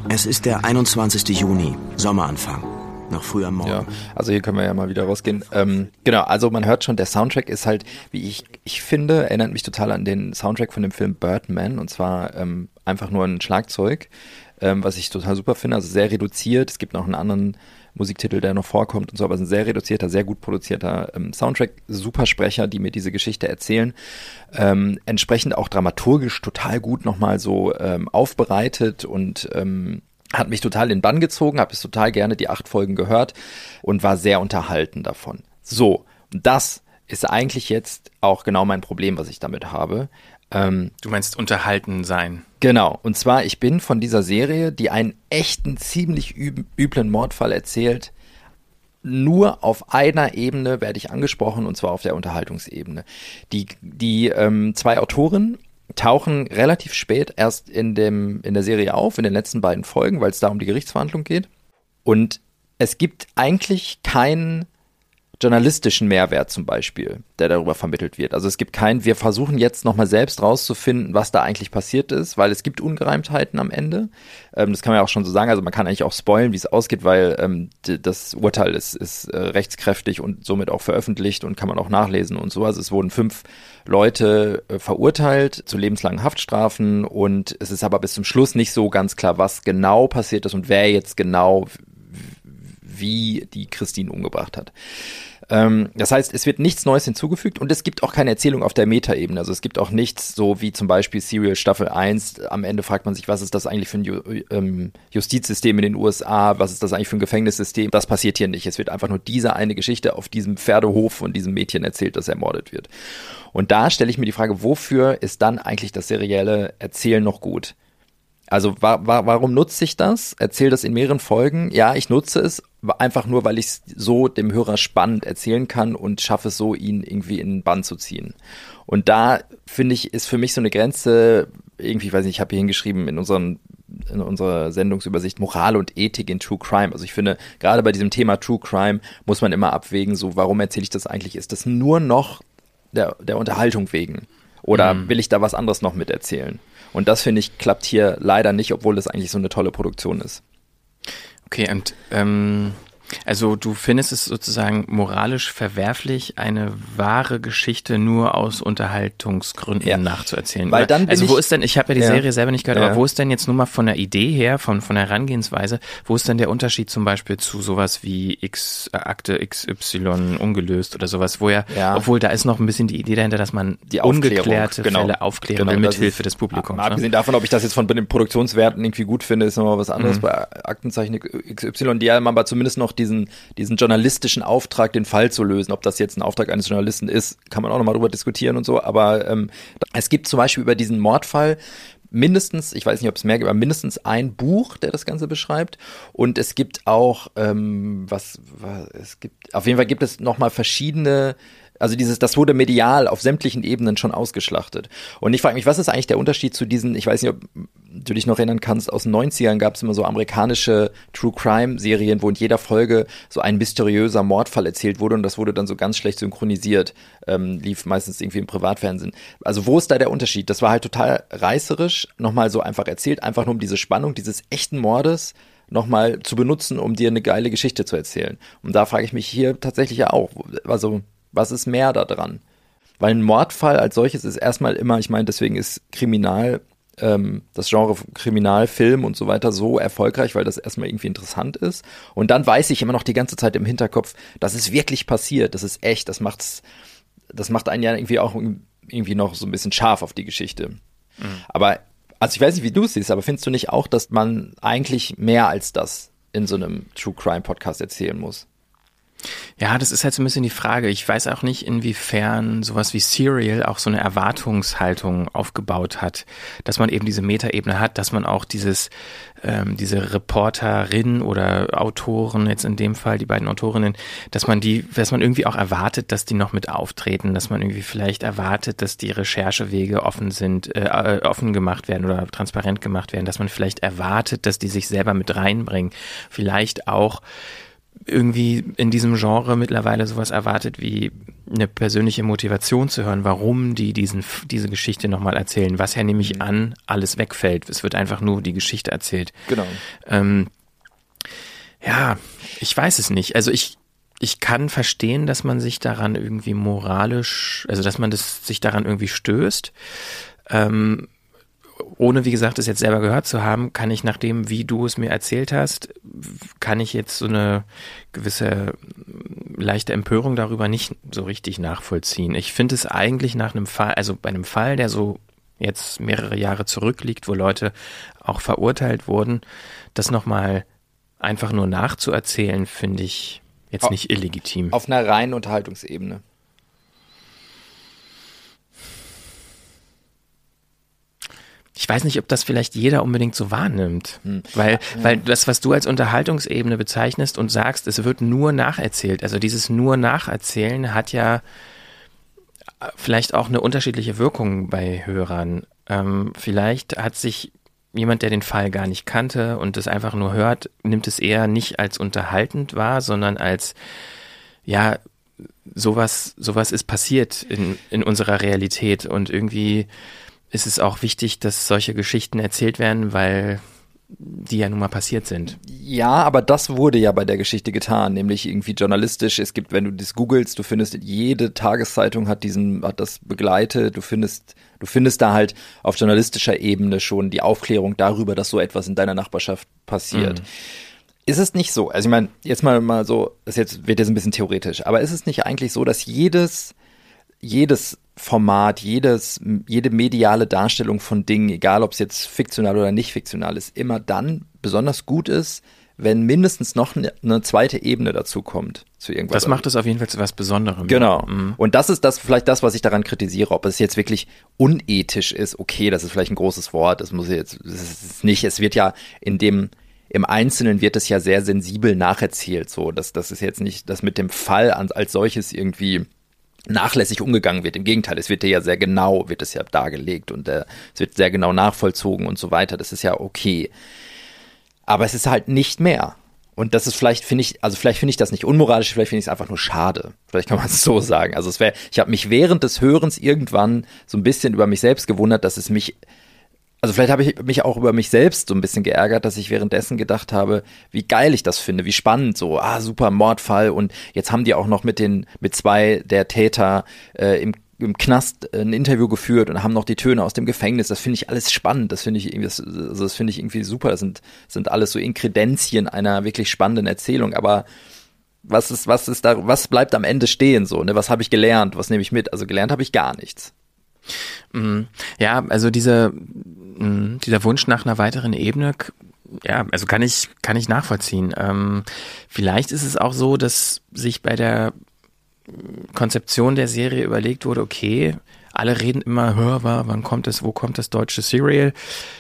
Es ist der 21. Juni, Sommeranfang. Noch früh am Morgen. Ja, also hier können wir ja mal wieder rausgehen. Ähm, genau, also man hört schon, der Soundtrack ist halt, wie ich, ich finde, erinnert mich total an den Soundtrack von dem Film Birdman und zwar ähm, einfach nur ein Schlagzeug ähm, was ich total super finde. Also sehr reduziert. Es gibt noch einen anderen Musiktitel, der noch vorkommt und so, aber es ist ein sehr reduzierter, sehr gut produzierter ähm, Soundtrack, super Sprecher, die mir diese Geschichte erzählen. Ähm, entsprechend auch dramaturgisch total gut nochmal so ähm, aufbereitet und ähm, hat mich total in den Bann gezogen, habe es total gerne die acht Folgen gehört und war sehr unterhalten davon. So, das ist eigentlich jetzt auch genau mein Problem, was ich damit habe. Ähm, du meinst unterhalten sein. Genau. Und zwar, ich bin von dieser Serie, die einen echten, ziemlich üb üblen Mordfall erzählt, nur auf einer Ebene werde ich angesprochen, und zwar auf der Unterhaltungsebene. Die, die ähm, zwei Autoren tauchen relativ spät erst in, dem, in der Serie auf, in den letzten beiden Folgen, weil es da um die Gerichtsverhandlung geht. Und es gibt eigentlich keinen journalistischen Mehrwert zum Beispiel, der darüber vermittelt wird. Also es gibt keinen, wir versuchen jetzt nochmal selbst rauszufinden, was da eigentlich passiert ist, weil es gibt Ungereimtheiten am Ende. Ähm, das kann man ja auch schon so sagen. Also man kann eigentlich auch spoilen, wie es ausgeht, weil ähm, das Urteil ist, ist äh, rechtskräftig und somit auch veröffentlicht und kann man auch nachlesen und so. Also es wurden fünf Leute äh, verurteilt zu lebenslangen Haftstrafen und es ist aber bis zum Schluss nicht so ganz klar, was genau passiert ist und wer jetzt genau wie die Christine umgebracht hat. Ähm, das heißt, es wird nichts Neues hinzugefügt und es gibt auch keine Erzählung auf der Metaebene. Also es gibt auch nichts so wie zum Beispiel Serial Staffel 1. Am Ende fragt man sich, was ist das eigentlich für ein Ju ähm, Justizsystem in den USA? Was ist das eigentlich für ein Gefängnissystem? Das passiert hier nicht. Es wird einfach nur diese eine Geschichte auf diesem Pferdehof von diesem Mädchen erzählt, das ermordet wird. Und da stelle ich mir die Frage, wofür ist dann eigentlich das serielle Erzählen noch gut? Also wa wa warum nutze ich das? Erzähle das in mehreren Folgen. Ja, ich nutze es einfach nur, weil ich es so dem Hörer spannend erzählen kann und schaffe es so, ihn irgendwie in den Bann zu ziehen. Und da finde ich, ist für mich so eine Grenze, irgendwie, ich weiß nicht, ich habe hier hingeschrieben in unseren in unserer Sendungsübersicht Moral und Ethik in True Crime. Also ich finde, gerade bei diesem Thema True Crime muss man immer abwägen, so warum erzähle ich das eigentlich? Ist das nur noch der, der Unterhaltung wegen? Oder mhm. will ich da was anderes noch miterzählen? Und das finde ich klappt hier leider nicht, obwohl das eigentlich so eine tolle Produktion ist. Okay, und ähm, also du findest es sozusagen moralisch verwerflich, eine wahre Geschichte nur aus Unterhaltungsgründen ja. nachzuerzählen. Weil dann also wo ist denn, ich habe ja die ja. Serie selber nicht gehört, Ja. aber wo ist denn jetzt nur mal von der Idee her, von, von der Herangehensweise, wo ist denn der Unterschied zum Beispiel zu sowas wie X, äh, Akte XY ungelöst oder sowas, wo ja, Ja. obwohl da ist noch ein bisschen die Idee dahinter, dass man Die ungeklärte genau. Fälle aufklären Genau, will mit Hilfe des Publikums. Mal ne? abgesehen davon, ob ich das jetzt von den Produktionswerten irgendwie gut finde, ist nochmal was anderes. Mhm. Bei Aktenzeichen XY, die haben aber zumindest noch diesen, diesen journalistischen Auftrag, den Fall zu lösen. Ob das jetzt ein Auftrag eines Journalisten ist, kann man auch nochmal drüber diskutieren und so. Aber ähm, es gibt zum Beispiel über diesen Mordfall mindestens, ich weiß nicht, ob es mehr gibt, aber mindestens ein Buch, der das Ganze beschreibt. Und es gibt auch, ähm, was, was, es gibt, auf jeden Fall gibt es nochmal verschiedene Also dieses, das wurde medial auf sämtlichen Ebenen schon ausgeschlachtet. Und ich frage mich, was ist eigentlich der Unterschied zu diesen, ich weiß nicht, ob du dich noch erinnern kannst, aus den 90ern gab es immer so amerikanische True Crime Serien, wo in jeder Folge so ein mysteriöser Mordfall erzählt wurde und das wurde dann so ganz schlecht synchronisiert, ähm, lief meistens irgendwie im Privatfernsehen. Also wo ist da der Unterschied? Das war halt total reißerisch, nochmal so einfach erzählt, einfach nur um diese Spannung dieses echten Mordes nochmal zu benutzen, um dir eine geile Geschichte zu erzählen. Und da frage ich mich hier tatsächlich ja auch, also was ist mehr da dran? Weil ein Mordfall als solches ist erstmal immer, ich meine, deswegen ist Kriminal, ähm, das Genre Kriminalfilm und so weiter so erfolgreich, weil das erstmal irgendwie interessant ist. Und dann weiß ich immer noch die ganze Zeit im Hinterkopf, das ist wirklich passiert, das ist echt, das macht's, das macht einen ja irgendwie auch irgendwie noch so ein bisschen scharf auf die Geschichte. Mhm. Aber, also ich weiß nicht, wie du es siehst, aber findest du nicht auch, dass man eigentlich mehr als das in so einem True Crime Podcast erzählen muss? Ja, das ist halt so ein bisschen die Frage. Ich weiß auch nicht, inwiefern sowas wie Serial auch so eine Erwartungshaltung aufgebaut hat, dass man eben diese Metaebene hat, dass man auch dieses, ähm, diese Reporterin oder Autoren, jetzt in dem Fall die beiden Autorinnen, dass man die, dass man irgendwie auch erwartet, dass die noch mit auftreten, dass man irgendwie vielleicht erwartet, dass die Recherchewege offen sind, äh, offen gemacht werden oder transparent gemacht werden, dass man vielleicht erwartet, dass die sich selber mit reinbringen, vielleicht auch irgendwie in diesem Genre mittlerweile sowas erwartet wie eine persönliche Motivation zu hören, warum die diesen, diese Geschichte nochmal erzählen, was ja nämlich mhm. an alles wegfällt. Es wird einfach nur die Geschichte erzählt. Genau. Ähm, ja, ich weiß es nicht. Also ich, ich kann verstehen, dass man sich daran irgendwie moralisch, also dass man das, sich daran irgendwie stößt. Ähm, ohne, wie gesagt, es jetzt selber gehört zu haben, kann ich nach dem, wie du es mir erzählt hast, kann ich jetzt so eine gewisse leichte Empörung darüber nicht so richtig nachvollziehen. Ich finde es eigentlich nach einem Fall, also bei einem Fall, der so jetzt mehrere Jahre zurückliegt, wo Leute auch verurteilt wurden, das nochmal einfach nur nachzuerzählen, finde ich jetzt nicht illegitim. Auf einer reinen Unterhaltungsebene. Ich weiß nicht, ob das vielleicht jeder unbedingt so wahrnimmt. Hm. Weil, ja. weil das, was du als Unterhaltungsebene bezeichnest und sagst, es wird nur nacherzählt. Also dieses nur nacherzählen hat ja vielleicht auch eine unterschiedliche Wirkung bei Hörern. Ähm, vielleicht hat sich jemand, der den Fall gar nicht kannte und es einfach nur hört, nimmt es eher nicht als unterhaltend wahr, sondern als, ja, sowas, sowas ist passiert in, in unserer Realität und irgendwie ist es auch wichtig, dass solche Geschichten erzählt werden, weil die ja nun mal passiert sind. Ja, aber das wurde ja bei der Geschichte getan, nämlich irgendwie journalistisch. Es gibt, wenn du das googelst, du findest, jede Tageszeitung hat diesen, hat das begleitet. Du findest, du findest da halt auf journalistischer Ebene schon die Aufklärung darüber, dass so etwas in deiner Nachbarschaft passiert. Mhm. Ist es nicht so? Also ich meine, jetzt mal mal so, das jetzt wird jetzt ein bisschen theoretisch, aber ist es nicht eigentlich so, dass jedes jedes Format, jedes, jede mediale Darstellung von Dingen, egal ob es jetzt fiktional oder nicht fiktional ist, immer dann besonders gut ist, wenn mindestens noch eine, eine zweite Ebene dazu kommt zu irgendwas. Das macht es auf jeden Fall zu was Besonderem. Genau. Mhm. Und das ist das vielleicht das, was ich daran kritisiere, ob es jetzt wirklich unethisch ist. Okay, das ist vielleicht ein großes Wort. Das muss jetzt das ist nicht. Es wird ja in dem im Einzelnen wird es ja sehr sensibel nacherzählt. So, dass das ist jetzt nicht, das mit dem Fall als solches irgendwie nachlässig umgegangen wird. Im Gegenteil, es wird ja sehr genau, wird es ja dargelegt und äh, es wird sehr genau nachvollzogen und so weiter. Das ist ja okay. Aber es ist halt nicht mehr. Und das ist vielleicht, finde ich, also vielleicht finde ich das nicht unmoralisch, vielleicht finde ich es einfach nur schade. Vielleicht kann man es so sagen. Also es wäre, ich habe mich während des Hörens irgendwann so ein bisschen über mich selbst gewundert, dass es mich also vielleicht habe ich mich auch über mich selbst so ein bisschen geärgert, dass ich währenddessen gedacht habe, wie geil ich das finde, wie spannend so, ah super Mordfall und jetzt haben die auch noch mit den mit zwei der Täter äh, im im Knast ein Interview geführt und haben noch die Töne aus dem Gefängnis. Das finde ich alles spannend. Das finde ich irgendwie, das, also das finde ich irgendwie super. Das sind, sind alles so Inkredenzien einer wirklich spannenden Erzählung. Aber was ist, was ist da, was bleibt am Ende stehen so? Ne? Was habe ich gelernt? Was nehme ich mit? Also gelernt habe ich gar nichts. Mhm. Ja, also diese, mm, dieser Wunsch nach einer weiteren Ebene, ja, also kann ich, kann ich nachvollziehen. Ähm, vielleicht ist es auch so, dass sich bei der Konzeption der Serie überlegt wurde, okay, alle reden immer, hör, wann kommt es, wo kommt das deutsche Serial?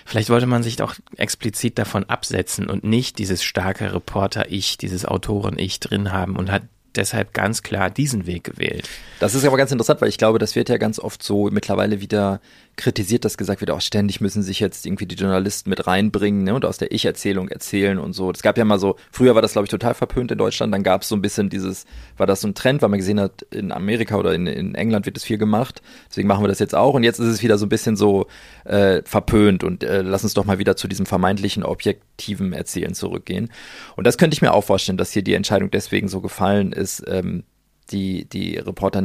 Vielleicht wollte man sich doch explizit davon absetzen und nicht dieses starke Reporter-Ich, dieses Autoren-Ich drin haben und hat deshalb ganz klar diesen Weg gewählt. Das ist aber ganz interessant, weil ich glaube, das wird ja ganz oft so mittlerweile wieder kritisiert, dass gesagt wird, auch ständig müssen sich jetzt irgendwie die Journalisten mit reinbringen ne, und aus der Ich-Erzählung erzählen und so. Es gab ja mal so, früher war das, glaube ich, total verpönt in Deutschland, dann gab es so ein bisschen dieses, war das so ein Trend, weil man gesehen hat, in Amerika oder in, in England wird es viel gemacht, deswegen machen wir das jetzt auch und jetzt ist es wieder so ein bisschen so äh, verpönt und äh, lass uns doch mal wieder zu diesem vermeintlichen objektiven Erzählen zurückgehen. Und das könnte ich mir auch vorstellen, dass hier die Entscheidung deswegen so gefallen ist, ähm, die, die Reporter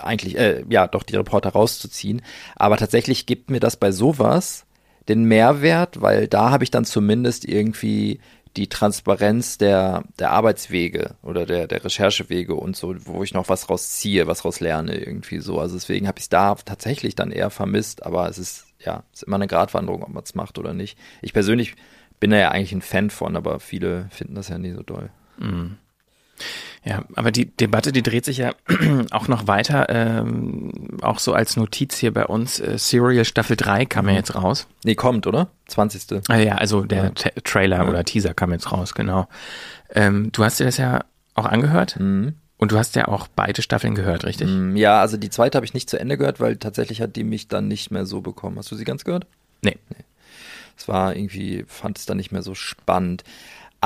eigentlich, äh, ja, doch die Reporter rauszuziehen. Aber tatsächlich gibt mir das bei sowas den Mehrwert, weil da habe ich dann zumindest irgendwie die Transparenz der, der Arbeitswege oder der, der Recherchewege und so, wo ich noch was rausziehe, was raus lerne, irgendwie so. Also deswegen habe ich es da tatsächlich dann eher vermisst, aber es ist, ja, ist immer eine Gratwanderung, ob man es macht oder nicht. Ich persönlich bin da ja eigentlich ein Fan von, aber viele finden das ja nie so doll. Mhm. Ja, aber die Debatte, die dreht sich ja auch noch weiter, ähm, auch so als Notiz hier bei uns. Äh, Serial Staffel 3 kam ja Mhm. jetzt raus. Nee, kommt, oder? 20. Ah, ja, also der Ja. Tra- Trailer Ja. oder Teaser kam jetzt raus, genau. Ähm, du hast dir das ja auch angehört Mhm. und du hast ja auch beide Staffeln gehört, richtig? Mm, Ja, also die zweite habe ich nicht zu Ende gehört, weil tatsächlich hat die mich dann nicht mehr so bekommen. Hast du sie ganz gehört? Nee. Es war irgendwie, fand es dann nicht mehr so spannend.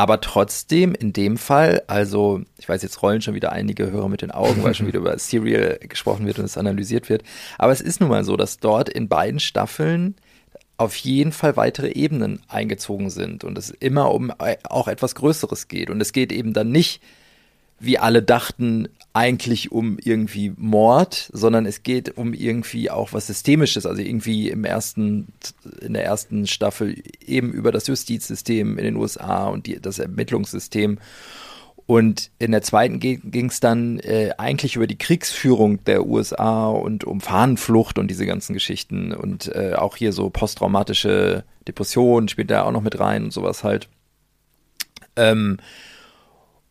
Aber trotzdem, in dem Fall, also ich weiß, jetzt rollen schon wieder einige Hörer mit den Augen, weil schon wieder über Serial gesprochen wird und es analysiert wird. Aber es ist nun mal so, dass dort in beiden Staffeln auf jeden Fall weitere Ebenen eingezogen sind und es immer um äh, auch etwas Größeres geht. Und es geht eben dann nicht, wie alle dachten, eigentlich um irgendwie Mord, sondern es geht um irgendwie auch was Systemisches, also irgendwie im ersten, in der ersten Staffel eben über das Justizsystem in den USA und die, das Ermittlungssystem. Und in der zweiten ging es dann äh, eigentlich über die Kriegsführung der USA und um Fahnenflucht und diese ganzen Geschichten und äh, auch hier so posttraumatische Depression spielt da auch noch mit rein und sowas halt. Ähm,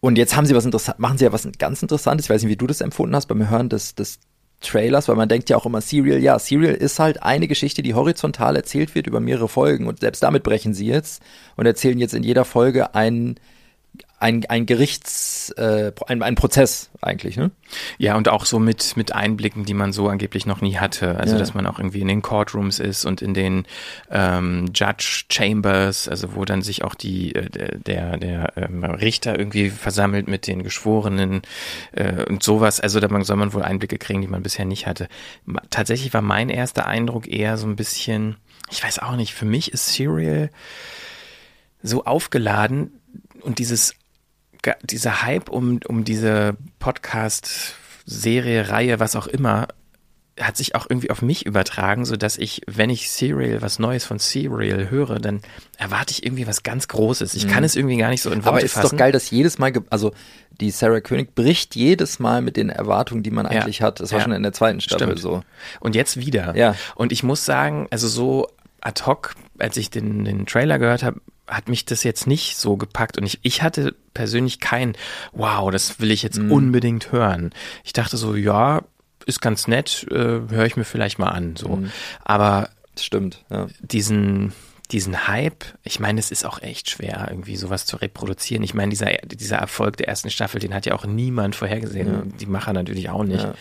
und jetzt haben sie was interessant, machen sie ja was ganz Interessantes. Ich weiß nicht, wie du das empfunden hast beim Hören des, des Trailers, weil man denkt ja auch immer Serial, ja, Serial ist halt eine Geschichte, die horizontal erzählt wird über mehrere Folgen und selbst damit brechen sie jetzt und erzählen jetzt in jeder Folge einen ein, ein Gerichts, äh, ein, ein Prozess eigentlich, ne? Ja, und auch so mit, mit Einblicken, die man so angeblich noch nie hatte. Also, Ja. dass man auch irgendwie in den Courtrooms ist und in den ähm, Judge Chambers, also wo dann sich auch die, äh, der, der ähm, Richter irgendwie versammelt mit den Geschworenen äh, und sowas. Also, da man, soll man wohl Einblicke kriegen, die man bisher nicht hatte. Tatsächlich war mein erster Eindruck eher so ein bisschen, ich weiß auch nicht, für mich ist Serial so aufgeladen und dieses dieser Hype um, um diese Podcast-Serie, Reihe, was auch immer, hat sich auch irgendwie auf mich übertragen, so dass ich, wenn ich Serial, was Neues von Serial höre, dann erwarte ich irgendwie was ganz Großes. Ich kann Mhm. es irgendwie gar nicht so in Worte Aber ist fassen. doch geil, dass jedes Mal, also die Sarah König bricht jedes Mal mit den Erwartungen, die man Ja. eigentlich hat. Das war Ja. schon in der zweiten Staffel Stimmt. so. Und jetzt wieder. Ja. Und ich muss sagen, also so ad hoc, als ich den, den Trailer gehört habe, hat mich das jetzt nicht so gepackt. Und ich, ich hatte persönlich kein, wow, das will ich jetzt Mhm. unbedingt hören. Ich dachte so, ja, ist ganz nett, äh, höre ich mir vielleicht mal an. So. Mhm. Aber Stimmt, ja. diesen, diesen Hype, ich meine, es ist auch echt schwer, irgendwie sowas zu reproduzieren. Ich meine, dieser, dieser Erfolg der ersten Staffel, den hat ja auch niemand vorhergesehen. Ja. Die Macher natürlich auch nicht. Ja.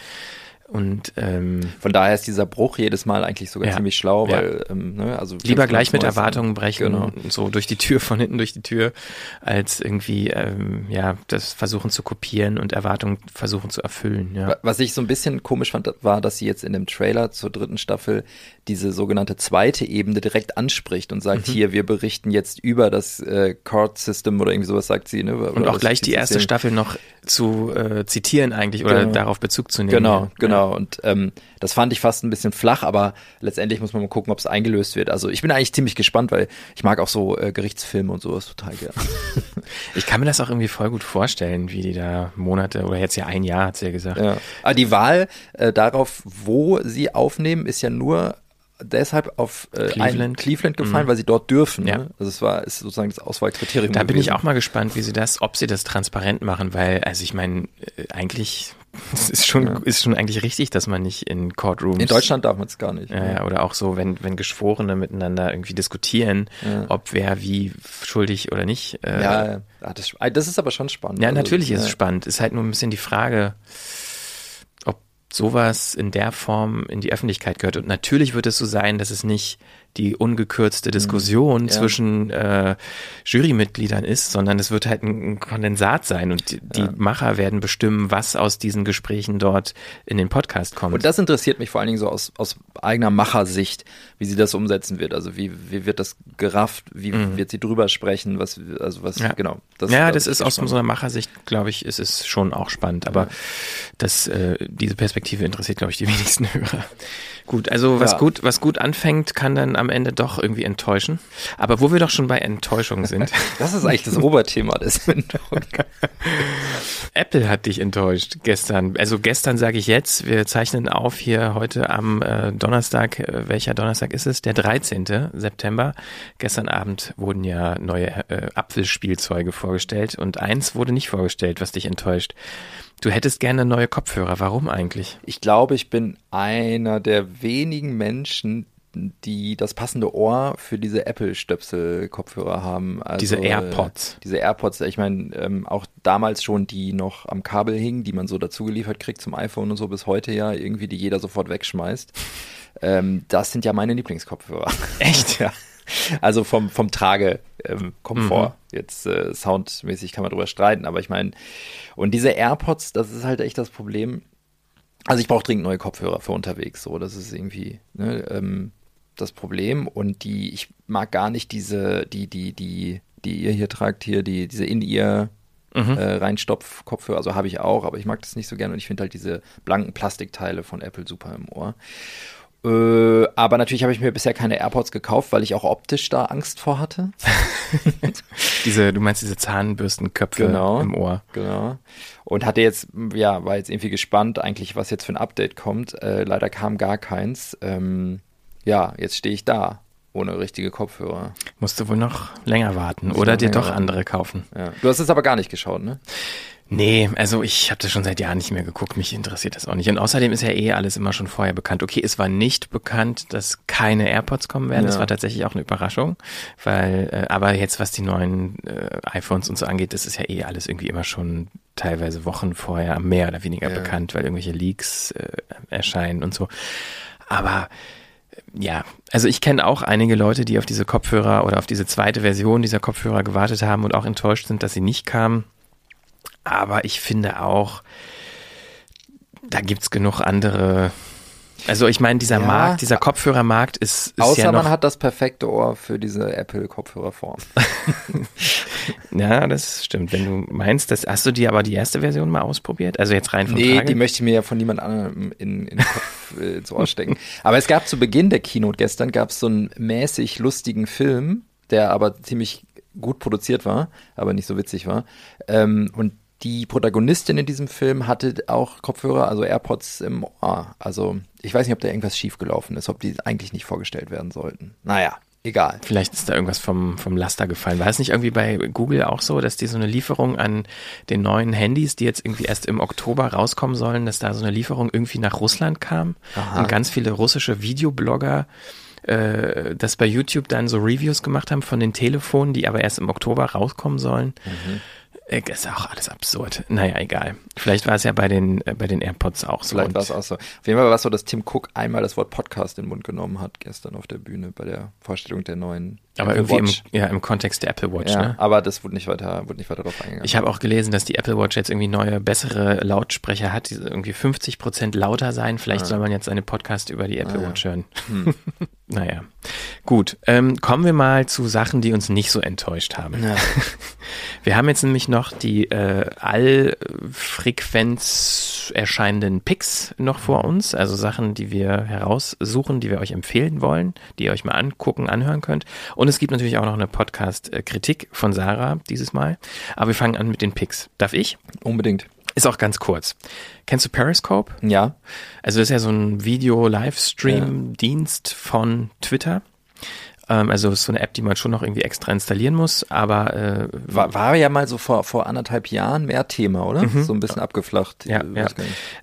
Und ähm, Von daher ist dieser Bruch jedes Mal eigentlich sogar Ja. ziemlich schlau, Ja. weil ähm, ne, also lieber gleich mit. Erwartungen brechen, Genau. so durch die Tür, von hinten durch die Tür, als irgendwie, ähm, ja, das versuchen zu kopieren und Erwartungen versuchen zu erfüllen, ja. Wa- Was ich so ein bisschen komisch fand, war, dass sie jetzt in dem Trailer zur dritten Staffel diese sogenannte zweite Ebene direkt anspricht und sagt, Mhm. hier, wir berichten jetzt über das äh, Court System oder irgendwie sowas sagt sie. Ne? Und auch gleich die erste. Staffel noch zu äh, zitieren eigentlich oder Genau. darauf Bezug zu nehmen. Genau, ja. genau. Und ähm, das fand ich fast ein bisschen flach, aber letztendlich muss man mal gucken, ob es eingelöst wird. Also ich bin eigentlich ziemlich gespannt, weil ich mag auch so äh, Gerichtsfilme und sowas total gerne. Ich kann mir das auch irgendwie voll gut vorstellen, wie die da Monate oder jetzt ja ein Jahr, hat sie ja gesagt. Ja. Aber die Wahl äh, darauf, wo sie aufnehmen, ist ja nur deshalb auf äh, Cleveland. Cleveland gefallen, Mhm. weil sie dort dürfen. Ja. Ne? Also es war ist sozusagen das Auswahlkriterium. Da bin ich gewesen. auch mal gespannt, wie sie das, ob sie das transparent machen, weil, also ich meine, äh, eigentlich es ist schon, ist schon eigentlich richtig, dass man nicht in Courtrooms. In Deutschland darf man es gar nicht. Ja, ja, oder auch so, wenn, wenn Geschworene miteinander irgendwie diskutieren, Ja. ob wer wie schuldig oder nicht. Äh, Ja, ja. Ah, das, das ist aber schon spannend. Ja, Also, natürlich ist ja. es spannend. Ist halt nur ein bisschen die Frage, sowas in der Form in die Öffentlichkeit gehört. Und natürlich wird es so sein, dass es nicht die ungekürzte Diskussion. Ja. zwischen äh, Jurymitgliedern ist, sondern es wird halt ein, Kondensat sein und die, die Macher werden bestimmen, was aus diesen Gesprächen dort in den Podcast kommt. Und das interessiert mich vor allen Dingen so aus, aus eigener Machersicht, wie sie das umsetzen wird. Also wie, wie wird das gerafft, wie Mhm. wird sie drüber sprechen, was, also was, Ja. genau. ja, da das bin ist aus so einer Machersicht, glaube ich, ist es schon auch spannend. Aber das, äh, diese Perspektive interessiert, glaube ich, die wenigsten Hörer. Gut, also was Ja. gut, was gut anfängt, kann dann am Ende doch irgendwie enttäuschen. Aber wo wir doch schon bei Enttäuschung sind. Das ist eigentlich das Oberthema Sendung. Apple hat dich enttäuscht gestern. Also gestern sage ich jetzt, wir zeichnen auf hier heute am äh, Donnerstag. Äh, welcher Donnerstag ist es? Der 13. September. Gestern Abend wurden ja neue äh, Apfelspielzeuge vorgestellt und eins wurde nicht vorgestellt, was dich enttäuscht. Du hättest gerne neue Kopfhörer. Warum eigentlich? Ich glaube, ich bin einer der wenigen Menschen, die das passende Ohr für diese Apple-Stöpsel-Kopfhörer haben. Also, Diese AirPods. äh, Diese AirPods, ich meine, ähm, auch damals schon, die noch am Kabel hingen, die man so dazugeliefert kriegt zum iPhone und so, bis heute ja irgendwie, die jeder sofort wegschmeißt. Ähm, das sind ja meine Lieblingskopfhörer. Echt? ja. Also vom, vom Trage ähm. Mhm. Jetzt äh, soundmäßig kann man drüber streiten, aber ich meine, und diese AirPods, das ist halt echt das Problem. Also ich brauche dringend neue Kopfhörer für unterwegs, so, das ist irgendwie ne, ähm, das Problem. Und die, ich mag gar nicht diese, die, die, die, die ihr hier tragt, hier, die, diese In-Ear Mhm. äh, Reinstopf-Kopfhörer, also habe ich auch, aber ich mag das nicht so gerne und ich finde halt diese blanken Plastikteile von Apple super im Ohr. Äh, aber natürlich habe ich mir bisher keine AirPods gekauft, weil ich auch optisch da Angst vor hatte. Diese, du meinst diese Zahnbürstenköpfe Genau. im Ohr. Genau. Und hatte jetzt, ja, war jetzt irgendwie gespannt eigentlich, was jetzt für ein Update kommt. Äh, leider kam gar keins. Ähm, ja, jetzt stehe ich da, ohne richtige Kopfhörer. Musst du wohl noch länger warten oder dir doch warten. andere kaufen. Ja. Du hast es aber gar nicht geschaut, ne? Nee, also ich habe das schon seit Jahren nicht mehr geguckt, mich interessiert das auch nicht. Und außerdem ist ja eh alles immer schon vorher bekannt. Okay, es war nicht bekannt, dass keine AirPods kommen werden. Das Ja. war tatsächlich auch eine Überraschung, weil äh, aber jetzt was die neuen äh, iPhones und so angeht, das ist ja eh alles irgendwie immer schon teilweise Wochen vorher mehr oder weniger Ja. bekannt, weil irgendwelche Leaks äh, erscheinen und so. Aber ja, also ich kenne auch einige Leute, die auf diese Kopfhörer oder auf diese zweite Version dieser Kopfhörer gewartet haben und auch enttäuscht sind, dass sie nicht kamen. Aber ich finde auch, da gibt's genug andere. Also ich meine, dieser Ja. Markt, dieser Kopfhörermarkt ist, ist Außer ja man hat das perfekte Ohr für diese Apple-Kopfhörerform. ja, das stimmt. Wenn du meinst, das hast du die aber die erste Version mal ausprobiert? Also jetzt rein von Nee, Frage? die möchte ich mir ja von niemand anderem in, in den Kopf äh, ins Ohr stecken. Aber es gab zu Beginn der Keynote gestern, gab es so einen mäßig lustigen Film, der aber ziemlich gut produziert war, aber nicht so witzig war. Ähm, und die Protagonistin in diesem Film hatte auch Kopfhörer, also AirPods im Ohr. Also ich weiß nicht, ob da irgendwas schiefgelaufen ist, ob die eigentlich nicht vorgestellt werden sollten. Naja, egal. Vielleicht ist da irgendwas vom, vom Laster gefallen. War es nicht irgendwie bei Google auch so, dass die so eine Lieferung an den neuen Handys, die jetzt irgendwie erst im Oktober rauskommen sollen, dass da so eine Lieferung irgendwie nach Russland kam Aha. und ganz viele russische Videoblogger äh, das bei YouTube dann so Reviews gemacht haben von den Telefonen, die aber erst im Oktober rauskommen sollen. Mhm. Äh, Ist auch alles absurd. Naja, egal. Vielleicht war es ja bei den, äh, bei den AirPods auch so. Vielleicht war es auch so. Auf jeden Fall war es so, dass Tim Cook einmal das Wort Podcast in den Mund genommen hat, gestern auf der Bühne bei der Vorstellung der neuen aber Apple irgendwie im, Watch. ja, im Kontext der Apple Watch, ja, ne? aber das wurde nicht weiter, wurde nicht weiter darauf eingegangen. Ich habe auch gelesen, dass die Apple Watch jetzt irgendwie neue, bessere Lautsprecher hat, die irgendwie 50 Prozent lauter sein. Vielleicht Ah. soll man jetzt eine Podcast über die Apple Ah, ja. Watch hören. Hm. naja. Gut, ähm, kommen wir mal zu Sachen, die uns nicht so enttäuscht haben. Ja. Wir haben jetzt nämlich noch die äh, Allfrequenz erscheinenden Picks noch vor uns, also Sachen, die wir heraussuchen, die wir euch empfehlen wollen, die ihr euch mal angucken, anhören könnt. Und es gibt natürlich auch noch eine Podcast-Kritik von Sarah dieses Mal. Aber wir fangen an mit den Picks. Darf ich? Unbedingt. Ist auch ganz kurz. Kennst du Periscope? Ja. Also das ist ja so ein Video-Livestream-Dienst von Twitter. Ähm, also ist so eine App, die man schon noch irgendwie extra installieren muss, aber äh, war, war ja mal so vor, vor anderthalb Jahren mehr Thema, oder? Mhm. So ein bisschen abgeflacht. Ja, ja.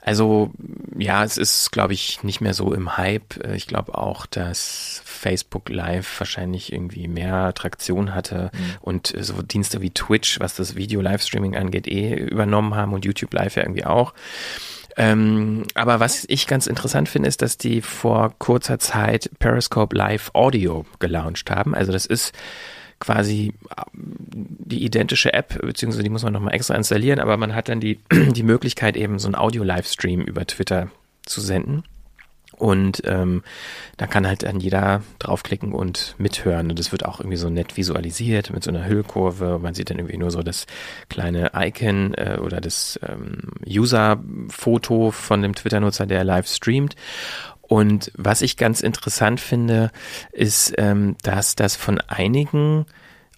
Also ja, es ist, glaube ich, nicht mehr so im Hype. Ich glaube auch, dass Facebook Live wahrscheinlich irgendwie mehr Traktion hatte und äh, so Dienste wie Twitch, was das Video-Livestreaming angeht, eh übernommen haben und YouTube Live ja irgendwie auch. Ähm, aber was ich ganz interessant finde, ist, dass die vor kurzer Zeit Periscope Live Audio gelauncht haben. Also das ist quasi äh, die identische App, beziehungsweise die muss man nochmal extra installieren, aber man hat dann die, die Möglichkeit, eben so einen Audio-Livestream über Twitter zu senden. Und ähm, da kann halt dann jeder draufklicken und mithören. Und das wird auch irgendwie so nett visualisiert mit so einer Hüllkurve. Man sieht dann irgendwie nur so das kleine Icon äh, oder das ähm, User-Foto von dem Twitter-Nutzer, der live streamt. Und was ich ganz interessant finde, ist, ähm, dass das von einigen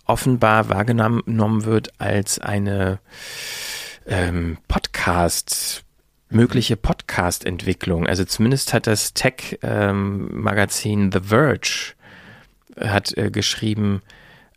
offenbar wahrgenommen wird als eine ähm, Podcast mögliche Podcast-Entwicklung. Also zumindest hat das Tech-Magazin The Verge äh, hat äh, geschrieben,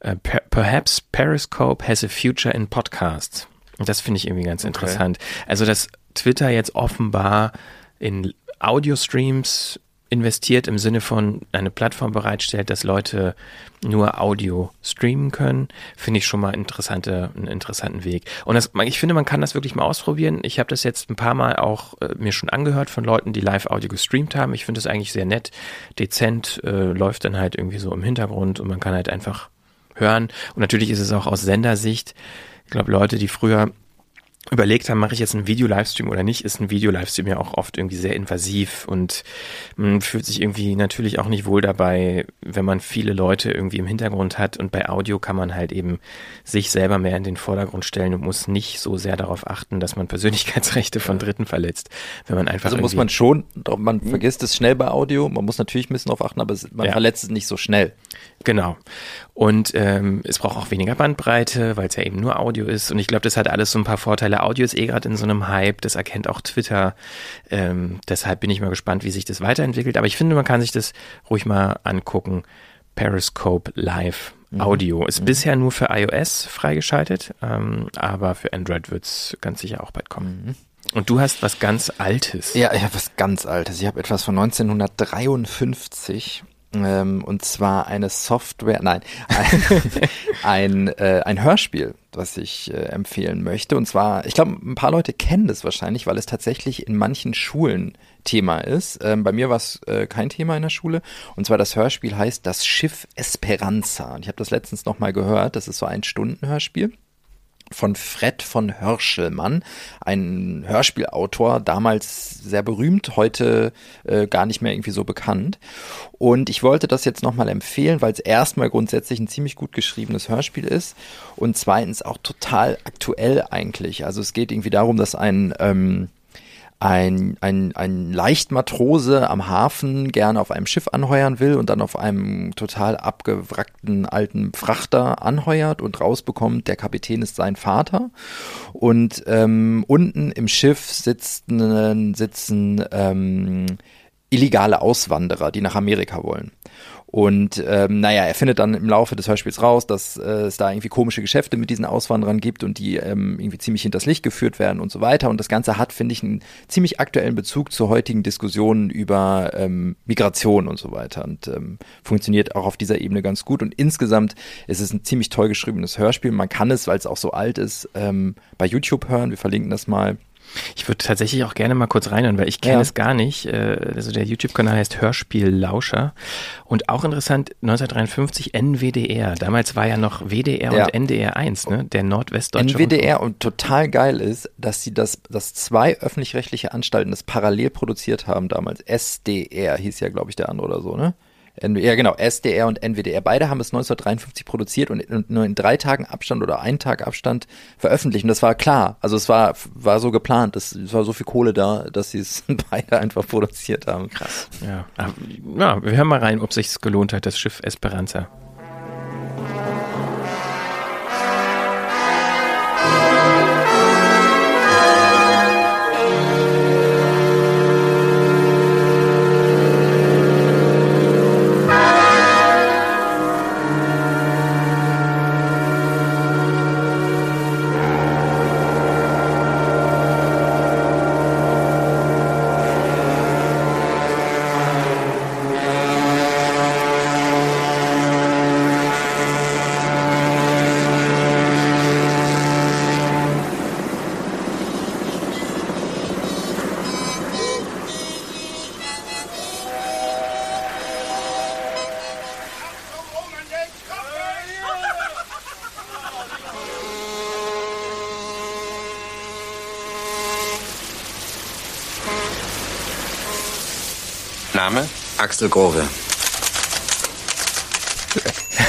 äh, per perhaps Periscope has a future in podcasts. Und das finde ich irgendwie ganz Okay. interessant. Also dass Twitter jetzt offenbar in Audio-Streams investiert im Sinne von eine Plattform bereitstellt, dass Leute nur Audio streamen können, finde ich schon mal interessante, einen interessanten Weg. Und das, ich finde, man kann das wirklich mal ausprobieren. Ich habe das jetzt ein paar Mal auch äh, mir schon angehört von Leuten, die Live-Audio gestreamt haben. Ich finde es eigentlich sehr nett, dezent, äh, läuft dann halt irgendwie so im Hintergrund und man kann halt einfach hören. Und natürlich ist es auch aus Sendersicht, ich glaube, Leute, die früher überlegt haben, mache ich jetzt einen Video-Livestream oder nicht, ist ein Video-Livestream ja auch oft irgendwie sehr invasiv und man fühlt sich irgendwie natürlich auch nicht wohl dabei, wenn man viele Leute irgendwie im Hintergrund hat und bei Audio kann man halt eben sich selber mehr in den Vordergrund stellen und muss nicht so sehr darauf achten, dass man Persönlichkeitsrechte von Dritten verletzt, wenn man einfach Also muss man schon, man vergisst es schnell bei Audio, man muss natürlich ein bisschen drauf achten, aber man Ja. verletzt es nicht so schnell. Genau. Und ähm, es braucht auch weniger Bandbreite, weil es ja eben nur Audio ist. Und ich glaube, das hat alles so ein paar Vorteile. Audio ist eh gerade in so einem Hype, das erkennt auch Twitter. Ähm, deshalb bin ich mal gespannt, wie sich das weiterentwickelt. Aber ich finde, man kann sich das ruhig mal angucken. Periscope Live Mhm. Audio ist bisher nur für iOS freigeschaltet, ähm, aber für Android wird es ganz sicher auch bald kommen. Und du hast was ganz Altes. Ja, ich habe was ganz Altes. Ich habe etwas von 1953. Ähm, und zwar eine Software, nein, ein, ein, äh, ein Hörspiel, was ich äh, empfehlen möchte. Und zwar, ich glaube, ein paar Leute kennen das wahrscheinlich, weil es tatsächlich in manchen Schulen Thema ist. Ähm, bei mir war es äh, kein Thema in der Schule. Und zwar das Hörspiel heißt Das Schiff Esperanza. Und ich habe das letztens nochmal gehört. Das ist so ein Stundenhörspiel von Fred von Hörschelmann, ein Hörspielautor, damals sehr berühmt, heute äh, gar nicht mehr irgendwie so bekannt. Und ich wollte das jetzt nochmal empfehlen, weil es erstmal grundsätzlich ein ziemlich gut geschriebenes Hörspiel ist und zweitens auch total aktuell eigentlich. Also es geht irgendwie darum, dass ein ähm, ein, ein, ein Leichtmatrose am Hafen gerne auf einem Schiff anheuern will und dann auf einem total abgewrackten alten Frachter anheuert und rausbekommt, der Kapitän ist sein Vater. Und ähm, unten im Schiff sitzen, sitzen ähm, illegale Auswanderer, die nach Amerika wollen. Und ähm, naja, er findet dann im Laufe des Hörspiels raus, dass äh, es da irgendwie komische Geschäfte mit diesen Auswanderern gibt und die ähm, irgendwie ziemlich hinters Licht geführt werden und so weiter. Und das Ganze hat, finde ich, einen ziemlich aktuellen Bezug zu heutigen Diskussionen über ähm, Migration und so weiter und ähm, funktioniert auch auf dieser Ebene ganz gut. Und insgesamt ist es ein ziemlich toll geschriebenes Hörspiel. Man kann es, weil es auch so alt ist, ähm, bei YouTube hören. Wir verlinken das mal. Ich würde tatsächlich auch gerne mal kurz reinhören, weil ich kenne Ja. es gar nicht. Äh, Also der YouTube-Kanal heißt Hörspiel Lauscher. Und auch interessant, 1953 NWDR. Damals war ja noch WDR Ja. und NDR 1, ne? Der Nordwestdeutsche NWDR und total geil ist, dass sie das, dass zwei öffentlich-rechtliche Anstalten das parallel produziert haben damals. SDR hieß ja, glaube ich, der andere oder so, ne? N ja, genau, SDR und NWDR. Beide haben es 1953 produziert und in- nur in drei Tagen Abstand oder einen Tag Abstand veröffentlicht. Und das war klar. Also es war, war so geplant. Es, es war so viel Kohle da, dass sie es beide einfach produziert haben. Krass. Ja. Aber, ja, wir hören mal rein, ob sich's gelohnt hat, das Schiff Esperanza. Grobe.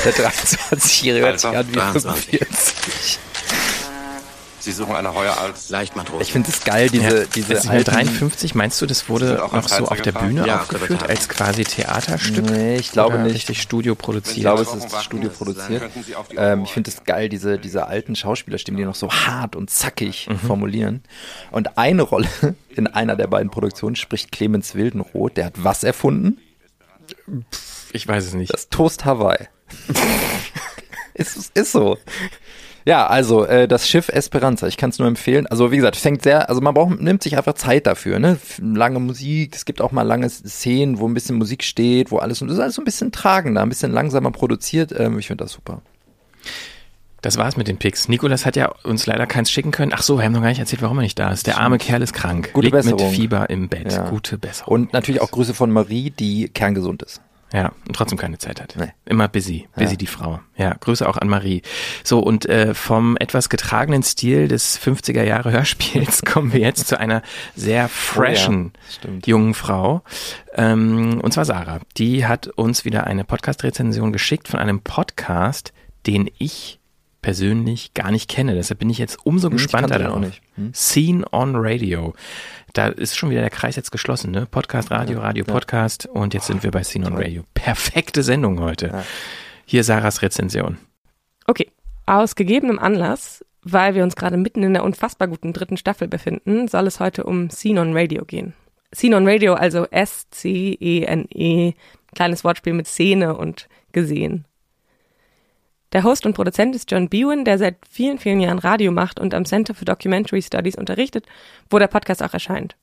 Der 23-Jährige hört sich an wie 23. 45. Sie suchen eine Heuer als Leichtmatrose. Ich finde es geil, diese, ja. diese das ist 53, meinst du, das wurde noch so auf der Bühne Ja, aufgeführt, als quasi Theaterstück? Nee, ich glaube Oder nicht. richtig Studio produziert. Ich glaube, es ist Studio produziert. Ähm, ich finde es geil, diese, diese alten Schauspielerstimmen, die noch so hart und zackig Mhm. formulieren. Und eine Rolle in einer der beiden Produktionen spricht Clemens Wildenroth. Der hat was erfunden? Ich weiß es nicht. Das Toast Hawaii. ist, ist so. Ja, also äh, das Schiff Esperanza, ich kann es nur empfehlen. Also wie gesagt, fängt sehr, also man braucht, nimmt sich einfach Zeit dafür, ne? Lange Musik, es gibt auch mal lange Szenen, wo ein bisschen Musik steht, wo alles, und das ist alles so ein bisschen tragender, ein bisschen langsamer produziert. Ähm, ich finde das super. Das war's mit den Picks. Nikolas hat ja uns leider keins schicken können. Ach so, wir haben noch gar nicht erzählt, warum er nicht da ist. Der arme Kerl ist krank. Gute Liegt Besserung. mit Fieber im Bett. Ja. Gute Besserung. Und natürlich auch Grüße von Marie, die kerngesund ist. Ja, und trotzdem keine Zeit hat. Nee. Immer busy. Busy Ja. die Frau. Ja, Grüße auch an Marie. So, und äh, vom etwas getragenen Stil des 50er Jahre Hörspiels kommen wir jetzt zu einer sehr freshen stimmt. jungen Frau. Ähm, und zwar Sarah. Die hat uns wieder eine Podcast-Rezension geschickt von einem Podcast, den ich persönlich gar nicht kenne. Deshalb bin ich jetzt umso Hm, ich gespannter darauf. nicht. Hm. Scene on Radio. Da ist schon wieder der Kreis jetzt geschlossen, ne? Podcast, Radio, Radio, Podcast und jetzt sind wir bei Scene on Radio. Perfekte Sendung heute. Hier Sarahs Rezension. Okay, aus gegebenem Anlass, weil wir uns gerade mitten in der unfassbar guten dritten Staffel befinden, soll es heute um Scene on Radio gehen. Scene on Radio, also S-C-E-N-E, kleines Wortspiel mit Szene und gesehen. Der Host und Produzent ist John Bewan, der seit vielen, vielen Jahren Radio macht und am Center for Documentary Studies unterrichtet, wo der Podcast auch erscheint.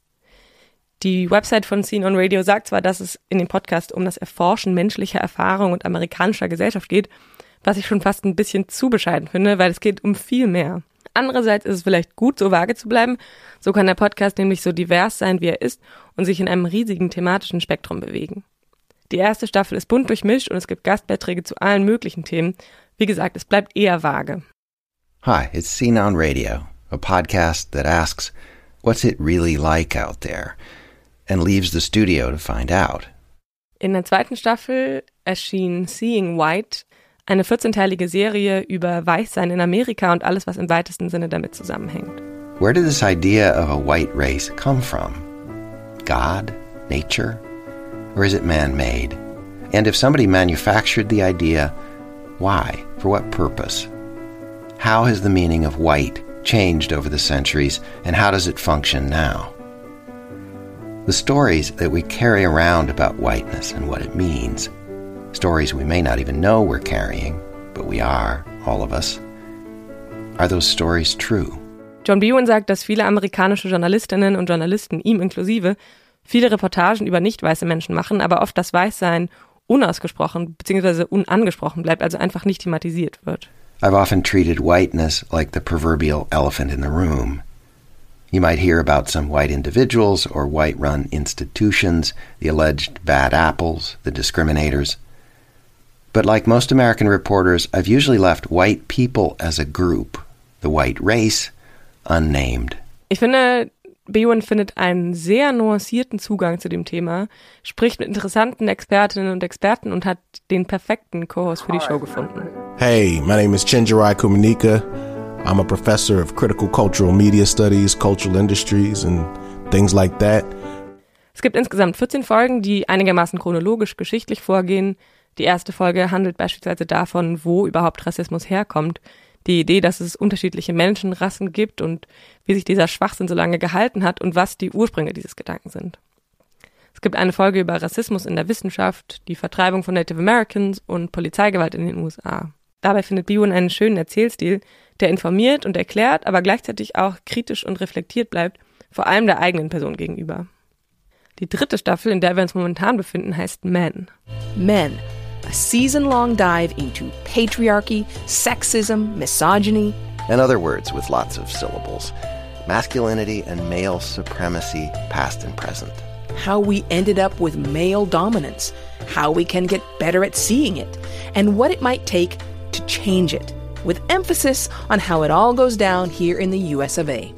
Die Website von Scene on Radio sagt zwar, dass es in dem Podcast um das Erforschen menschlicher Erfahrung und amerikanischer Gesellschaft geht, was ich schon fast ein bisschen zu bescheiden finde, weil es geht um viel mehr. Andererseits ist es vielleicht gut, so vage zu bleiben. So kann der Podcast nämlich so divers sein, wie er ist und sich in einem riesigen thematischen Spektrum bewegen. Die erste Staffel ist bunt durchmischt und es gibt Gastbeiträge zu allen möglichen Themen. Wie gesagt, es bleibt eher vage. Hi, it's Scene on Radio, a podcast that asks, what's it really like out there? And leaves the studio to find out. In der zweiten Staffel erschien Seeing White, eine 14-teilige Serie über Weißsein in Amerika und alles, was im weitesten Sinne damit zusammenhängt. Where did this idea of a white race come from? God? Nature? Or is it man made? And if somebody manufactured the idea, why? For what purpose? How has the meaning of white changed over the centuries, and how does it function now? The stories that we carry around about whiteness and what it means, stories we may not even know we're carrying, but we are, all of us, are those stories true? John Bewan sagt, dass viele amerikanische Journalistinnen und Journalisten, ihm inklusive, viele Reportagen über nicht weiße Menschen machen, aber oft das Weißsein unausgesprochen bzw. unangesprochen bleibt, also einfach nicht thematisiert wird. I've often treated whiteness like the proverbial elephant in the room. You might hear about some white individuals or white run institutions, the alleged bad apples, the discriminators. But like most American reporters, I've usually left white people as a group, the white race, unnamed. Ich finde, Bewan findet einen sehr nuancierten Zugang zu dem Thema, spricht mit interessanten Expertinnen und Experten und hat den perfekten Co-Host für die Show gefunden. Hey, my name is Chinjirai Kumanika. I'm a professor of critical cultural media studies, cultural industries, and things like that. Es gibt insgesamt 14 Folgen, die einigermaßen chronologisch geschichtlich vorgehen. Die erste Folge handelt beispielsweise davon, wo überhaupt Rassismus herkommt. Die Idee, dass es unterschiedliche Menschenrassen gibt und wie sich dieser Schwachsinn so lange gehalten hat und was die Ursprünge dieses Gedanken sind. Es gibt eine Folge über Rassismus in der Wissenschaft, die Vertreibung von Native Americans und Polizeigewalt in den USA. Dabei findet Bion einen schönen Erzählstil, der informiert und erklärt, aber gleichzeitig auch kritisch und reflektiert bleibt, vor allem der eigenen Person gegenüber. Die dritte Staffel, in der wir uns momentan befinden, heißt Men. Men, a season long dive into patriarchy, sexism, misogyny. In other words, with lots of syllables masculinity and male supremacy, past and present. How we ended up with male dominance, how we can get better at seeing it, and what it might take to change it, with emphasis on how it all goes down here in the US of A.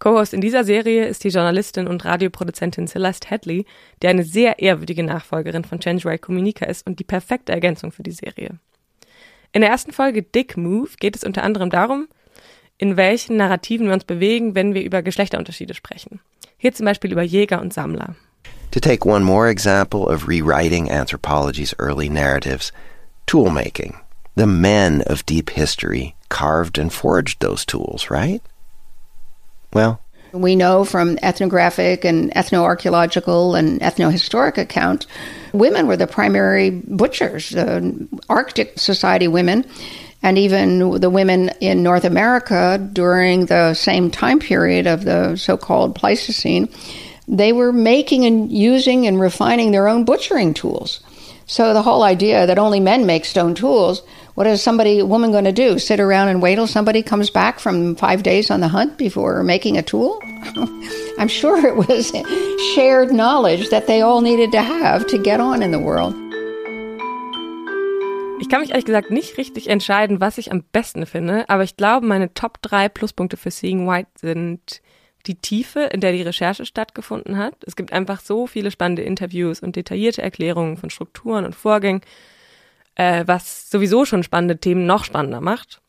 Co-Host in dieser Serie ist die Journalistin und Radioproduzentin Celeste Hadley, die eine sehr ehrwürdige Nachfolgerin von Chenjerai Kuminika ist und die perfekte Ergänzung für die Serie. In der ersten Folge Dick Move geht es unter anderem darum, in welchen Narrativen wir uns bewegen, wenn wir über Geschlechterunterschiede sprechen. Hier zum Beispiel über Jäger und Sammler. To take one more example of rewriting anthropology's early narratives, tool making. The men of deep history carved and forged those tools, right? Well, we know from ethnographic and ethnoarchaeological and ethnohistoric accounts, women were the primary butchers. Uh, Arctic society women, and even the women in North America during the same time period of the so called Pleistocene, they were making and using and refining their own butchering tools. So the whole idea that only men make stone tools what is somebody, a woman, going to do? Sit around and wait till somebody comes back from five days on the hunt before making a tool? I'm sure it was shared knowledge that they all needed to have to get on in the world. Ich kann mich ehrlich gesagt nicht richtig entscheiden, was ich am besten finde, aber ich glaube, meine Top 3 Pluspunkte für Seeing White sind die Tiefe, in der die Recherche stattgefunden hat. Es gibt einfach so viele spannende Interviews und detaillierte Erklärungen von Strukturen und Vorgängen, äh, was sowieso schon spannende Themen noch spannender macht.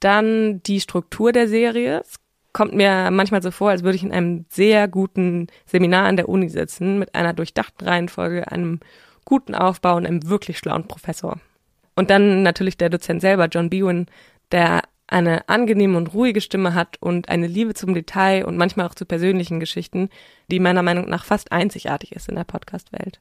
Dann die Struktur der Serie. Es kommt mir manchmal so vor, als würde ich in einem sehr guten Seminar an der Uni sitzen, mit einer durchdachten Reihenfolge, einem guten Aufbau und einem wirklich schlauen Professor. Und dann natürlich der Dozent selber, John Bewan, der eine angenehme und ruhige Stimme hat und eine Liebe zum Detail und manchmal auch zu persönlichen Geschichten, die meiner Meinung nach fast einzigartig ist in der Podcast-Welt.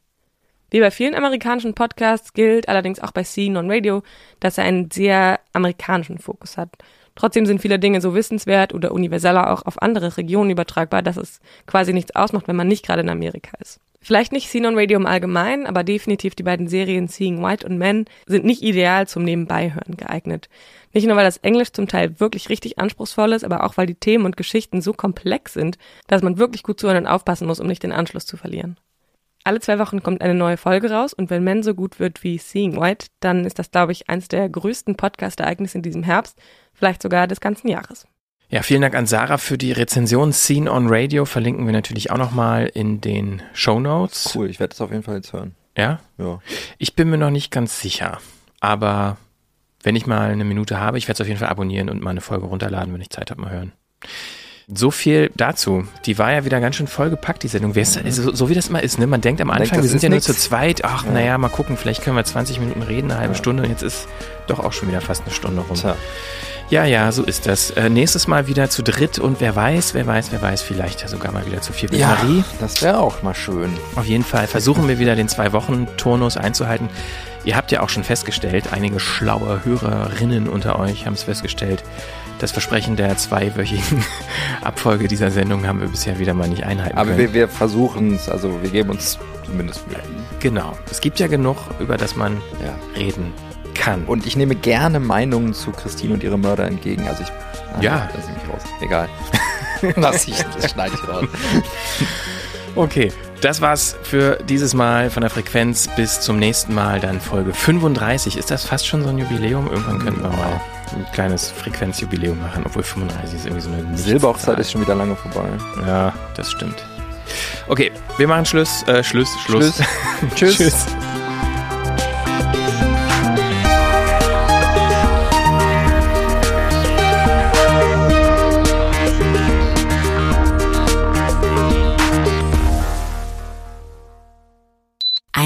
Wie bei vielen amerikanischen Podcasts gilt allerdings auch bei Scene on Radio, dass er einen sehr amerikanischen Fokus hat. Trotzdem sind viele Dinge so wissenswert oder universeller auch auf andere Regionen übertragbar, dass es quasi nichts ausmacht, wenn man nicht gerade in Amerika ist. Vielleicht nicht Scene Radio im Allgemeinen, aber definitiv die beiden Serien Seeing White und Men sind nicht ideal zum Nebenbeihören geeignet. Nicht nur, weil das Englisch zum Teil wirklich richtig anspruchsvoll ist, aber auch, weil die Themen und Geschichten so komplex sind, dass man wirklich gut zuhören und aufpassen muss, um nicht den Anschluss zu verlieren. Alle zwei Wochen kommt eine neue Folge raus und wenn Men so gut wird wie Seeing White, dann ist das, glaube ich, eines der größten Podcast-Ereignisse in diesem Herbst, vielleicht sogar des ganzen Jahres. Ja, vielen Dank an Sarah für die Rezension. Scene on Radio verlinken wir natürlich auch nochmal in den Show Notes. Cool, ich werde das auf jeden Fall jetzt hören. Ja? Ja. Ich bin mir noch nicht ganz sicher, aber wenn ich mal eine Minute habe, ich werde es auf jeden Fall abonnieren und mal eine Folge runterladen, wenn ich Zeit habe, mal hören. So viel dazu. Die war ja wieder ganz schön vollgepackt, die Sendung. So, so, wie das immer ist, ne? Man denkt am Anfang, denkt, wir sind ja nix. nur zu zweit. Ach, ja. naja, mal gucken, vielleicht können wir 20 Minuten reden, eine halbe ja. Stunde und jetzt ist doch auch schon wieder fast eine Stunde rum. Tja. Ja, ja, so ist das. Äh, nächstes Mal wieder zu dritt und wer weiß, wer weiß, wer weiß, vielleicht ja sogar mal wieder zu viert mit ja, Marie. Das wäre auch mal schön. Auf jeden Fall versuchen wir wieder den Zwei-Wochen-Turnus einzuhalten. Ihr habt ja auch schon festgestellt, einige schlaue Hörerinnen unter euch haben es festgestellt, das Versprechen der zweiwöchigen Abfolge dieser Sendung haben wir bisher wieder mal nicht einhalten Aber können. wir, wir versuchen es, also wir geben uns zumindest Mühe. Genau. Es gibt ja genug, über das man ja. reden kann. Und ich nehme gerne Meinungen zu Christine und ihre Mörder entgegen. Also ich. Ja. Lass ich mich raus. Egal. Lass ich, das schneide ich raus. Okay, das war's für dieses Mal von der Frequenz. Bis zum nächsten Mal, dann Folge 35. Ist das fast schon so ein Jubiläum? Irgendwann könnten wir mal ein kleines Frequenzjubiläum machen, obwohl 35 ist irgendwie so eine Silberhochzeit ist schon wieder lange vorbei. Ja, das stimmt. Okay, wir machen Schluss. Äh, Schluss, Schluss. Schluss. Tschüss. Tschüss.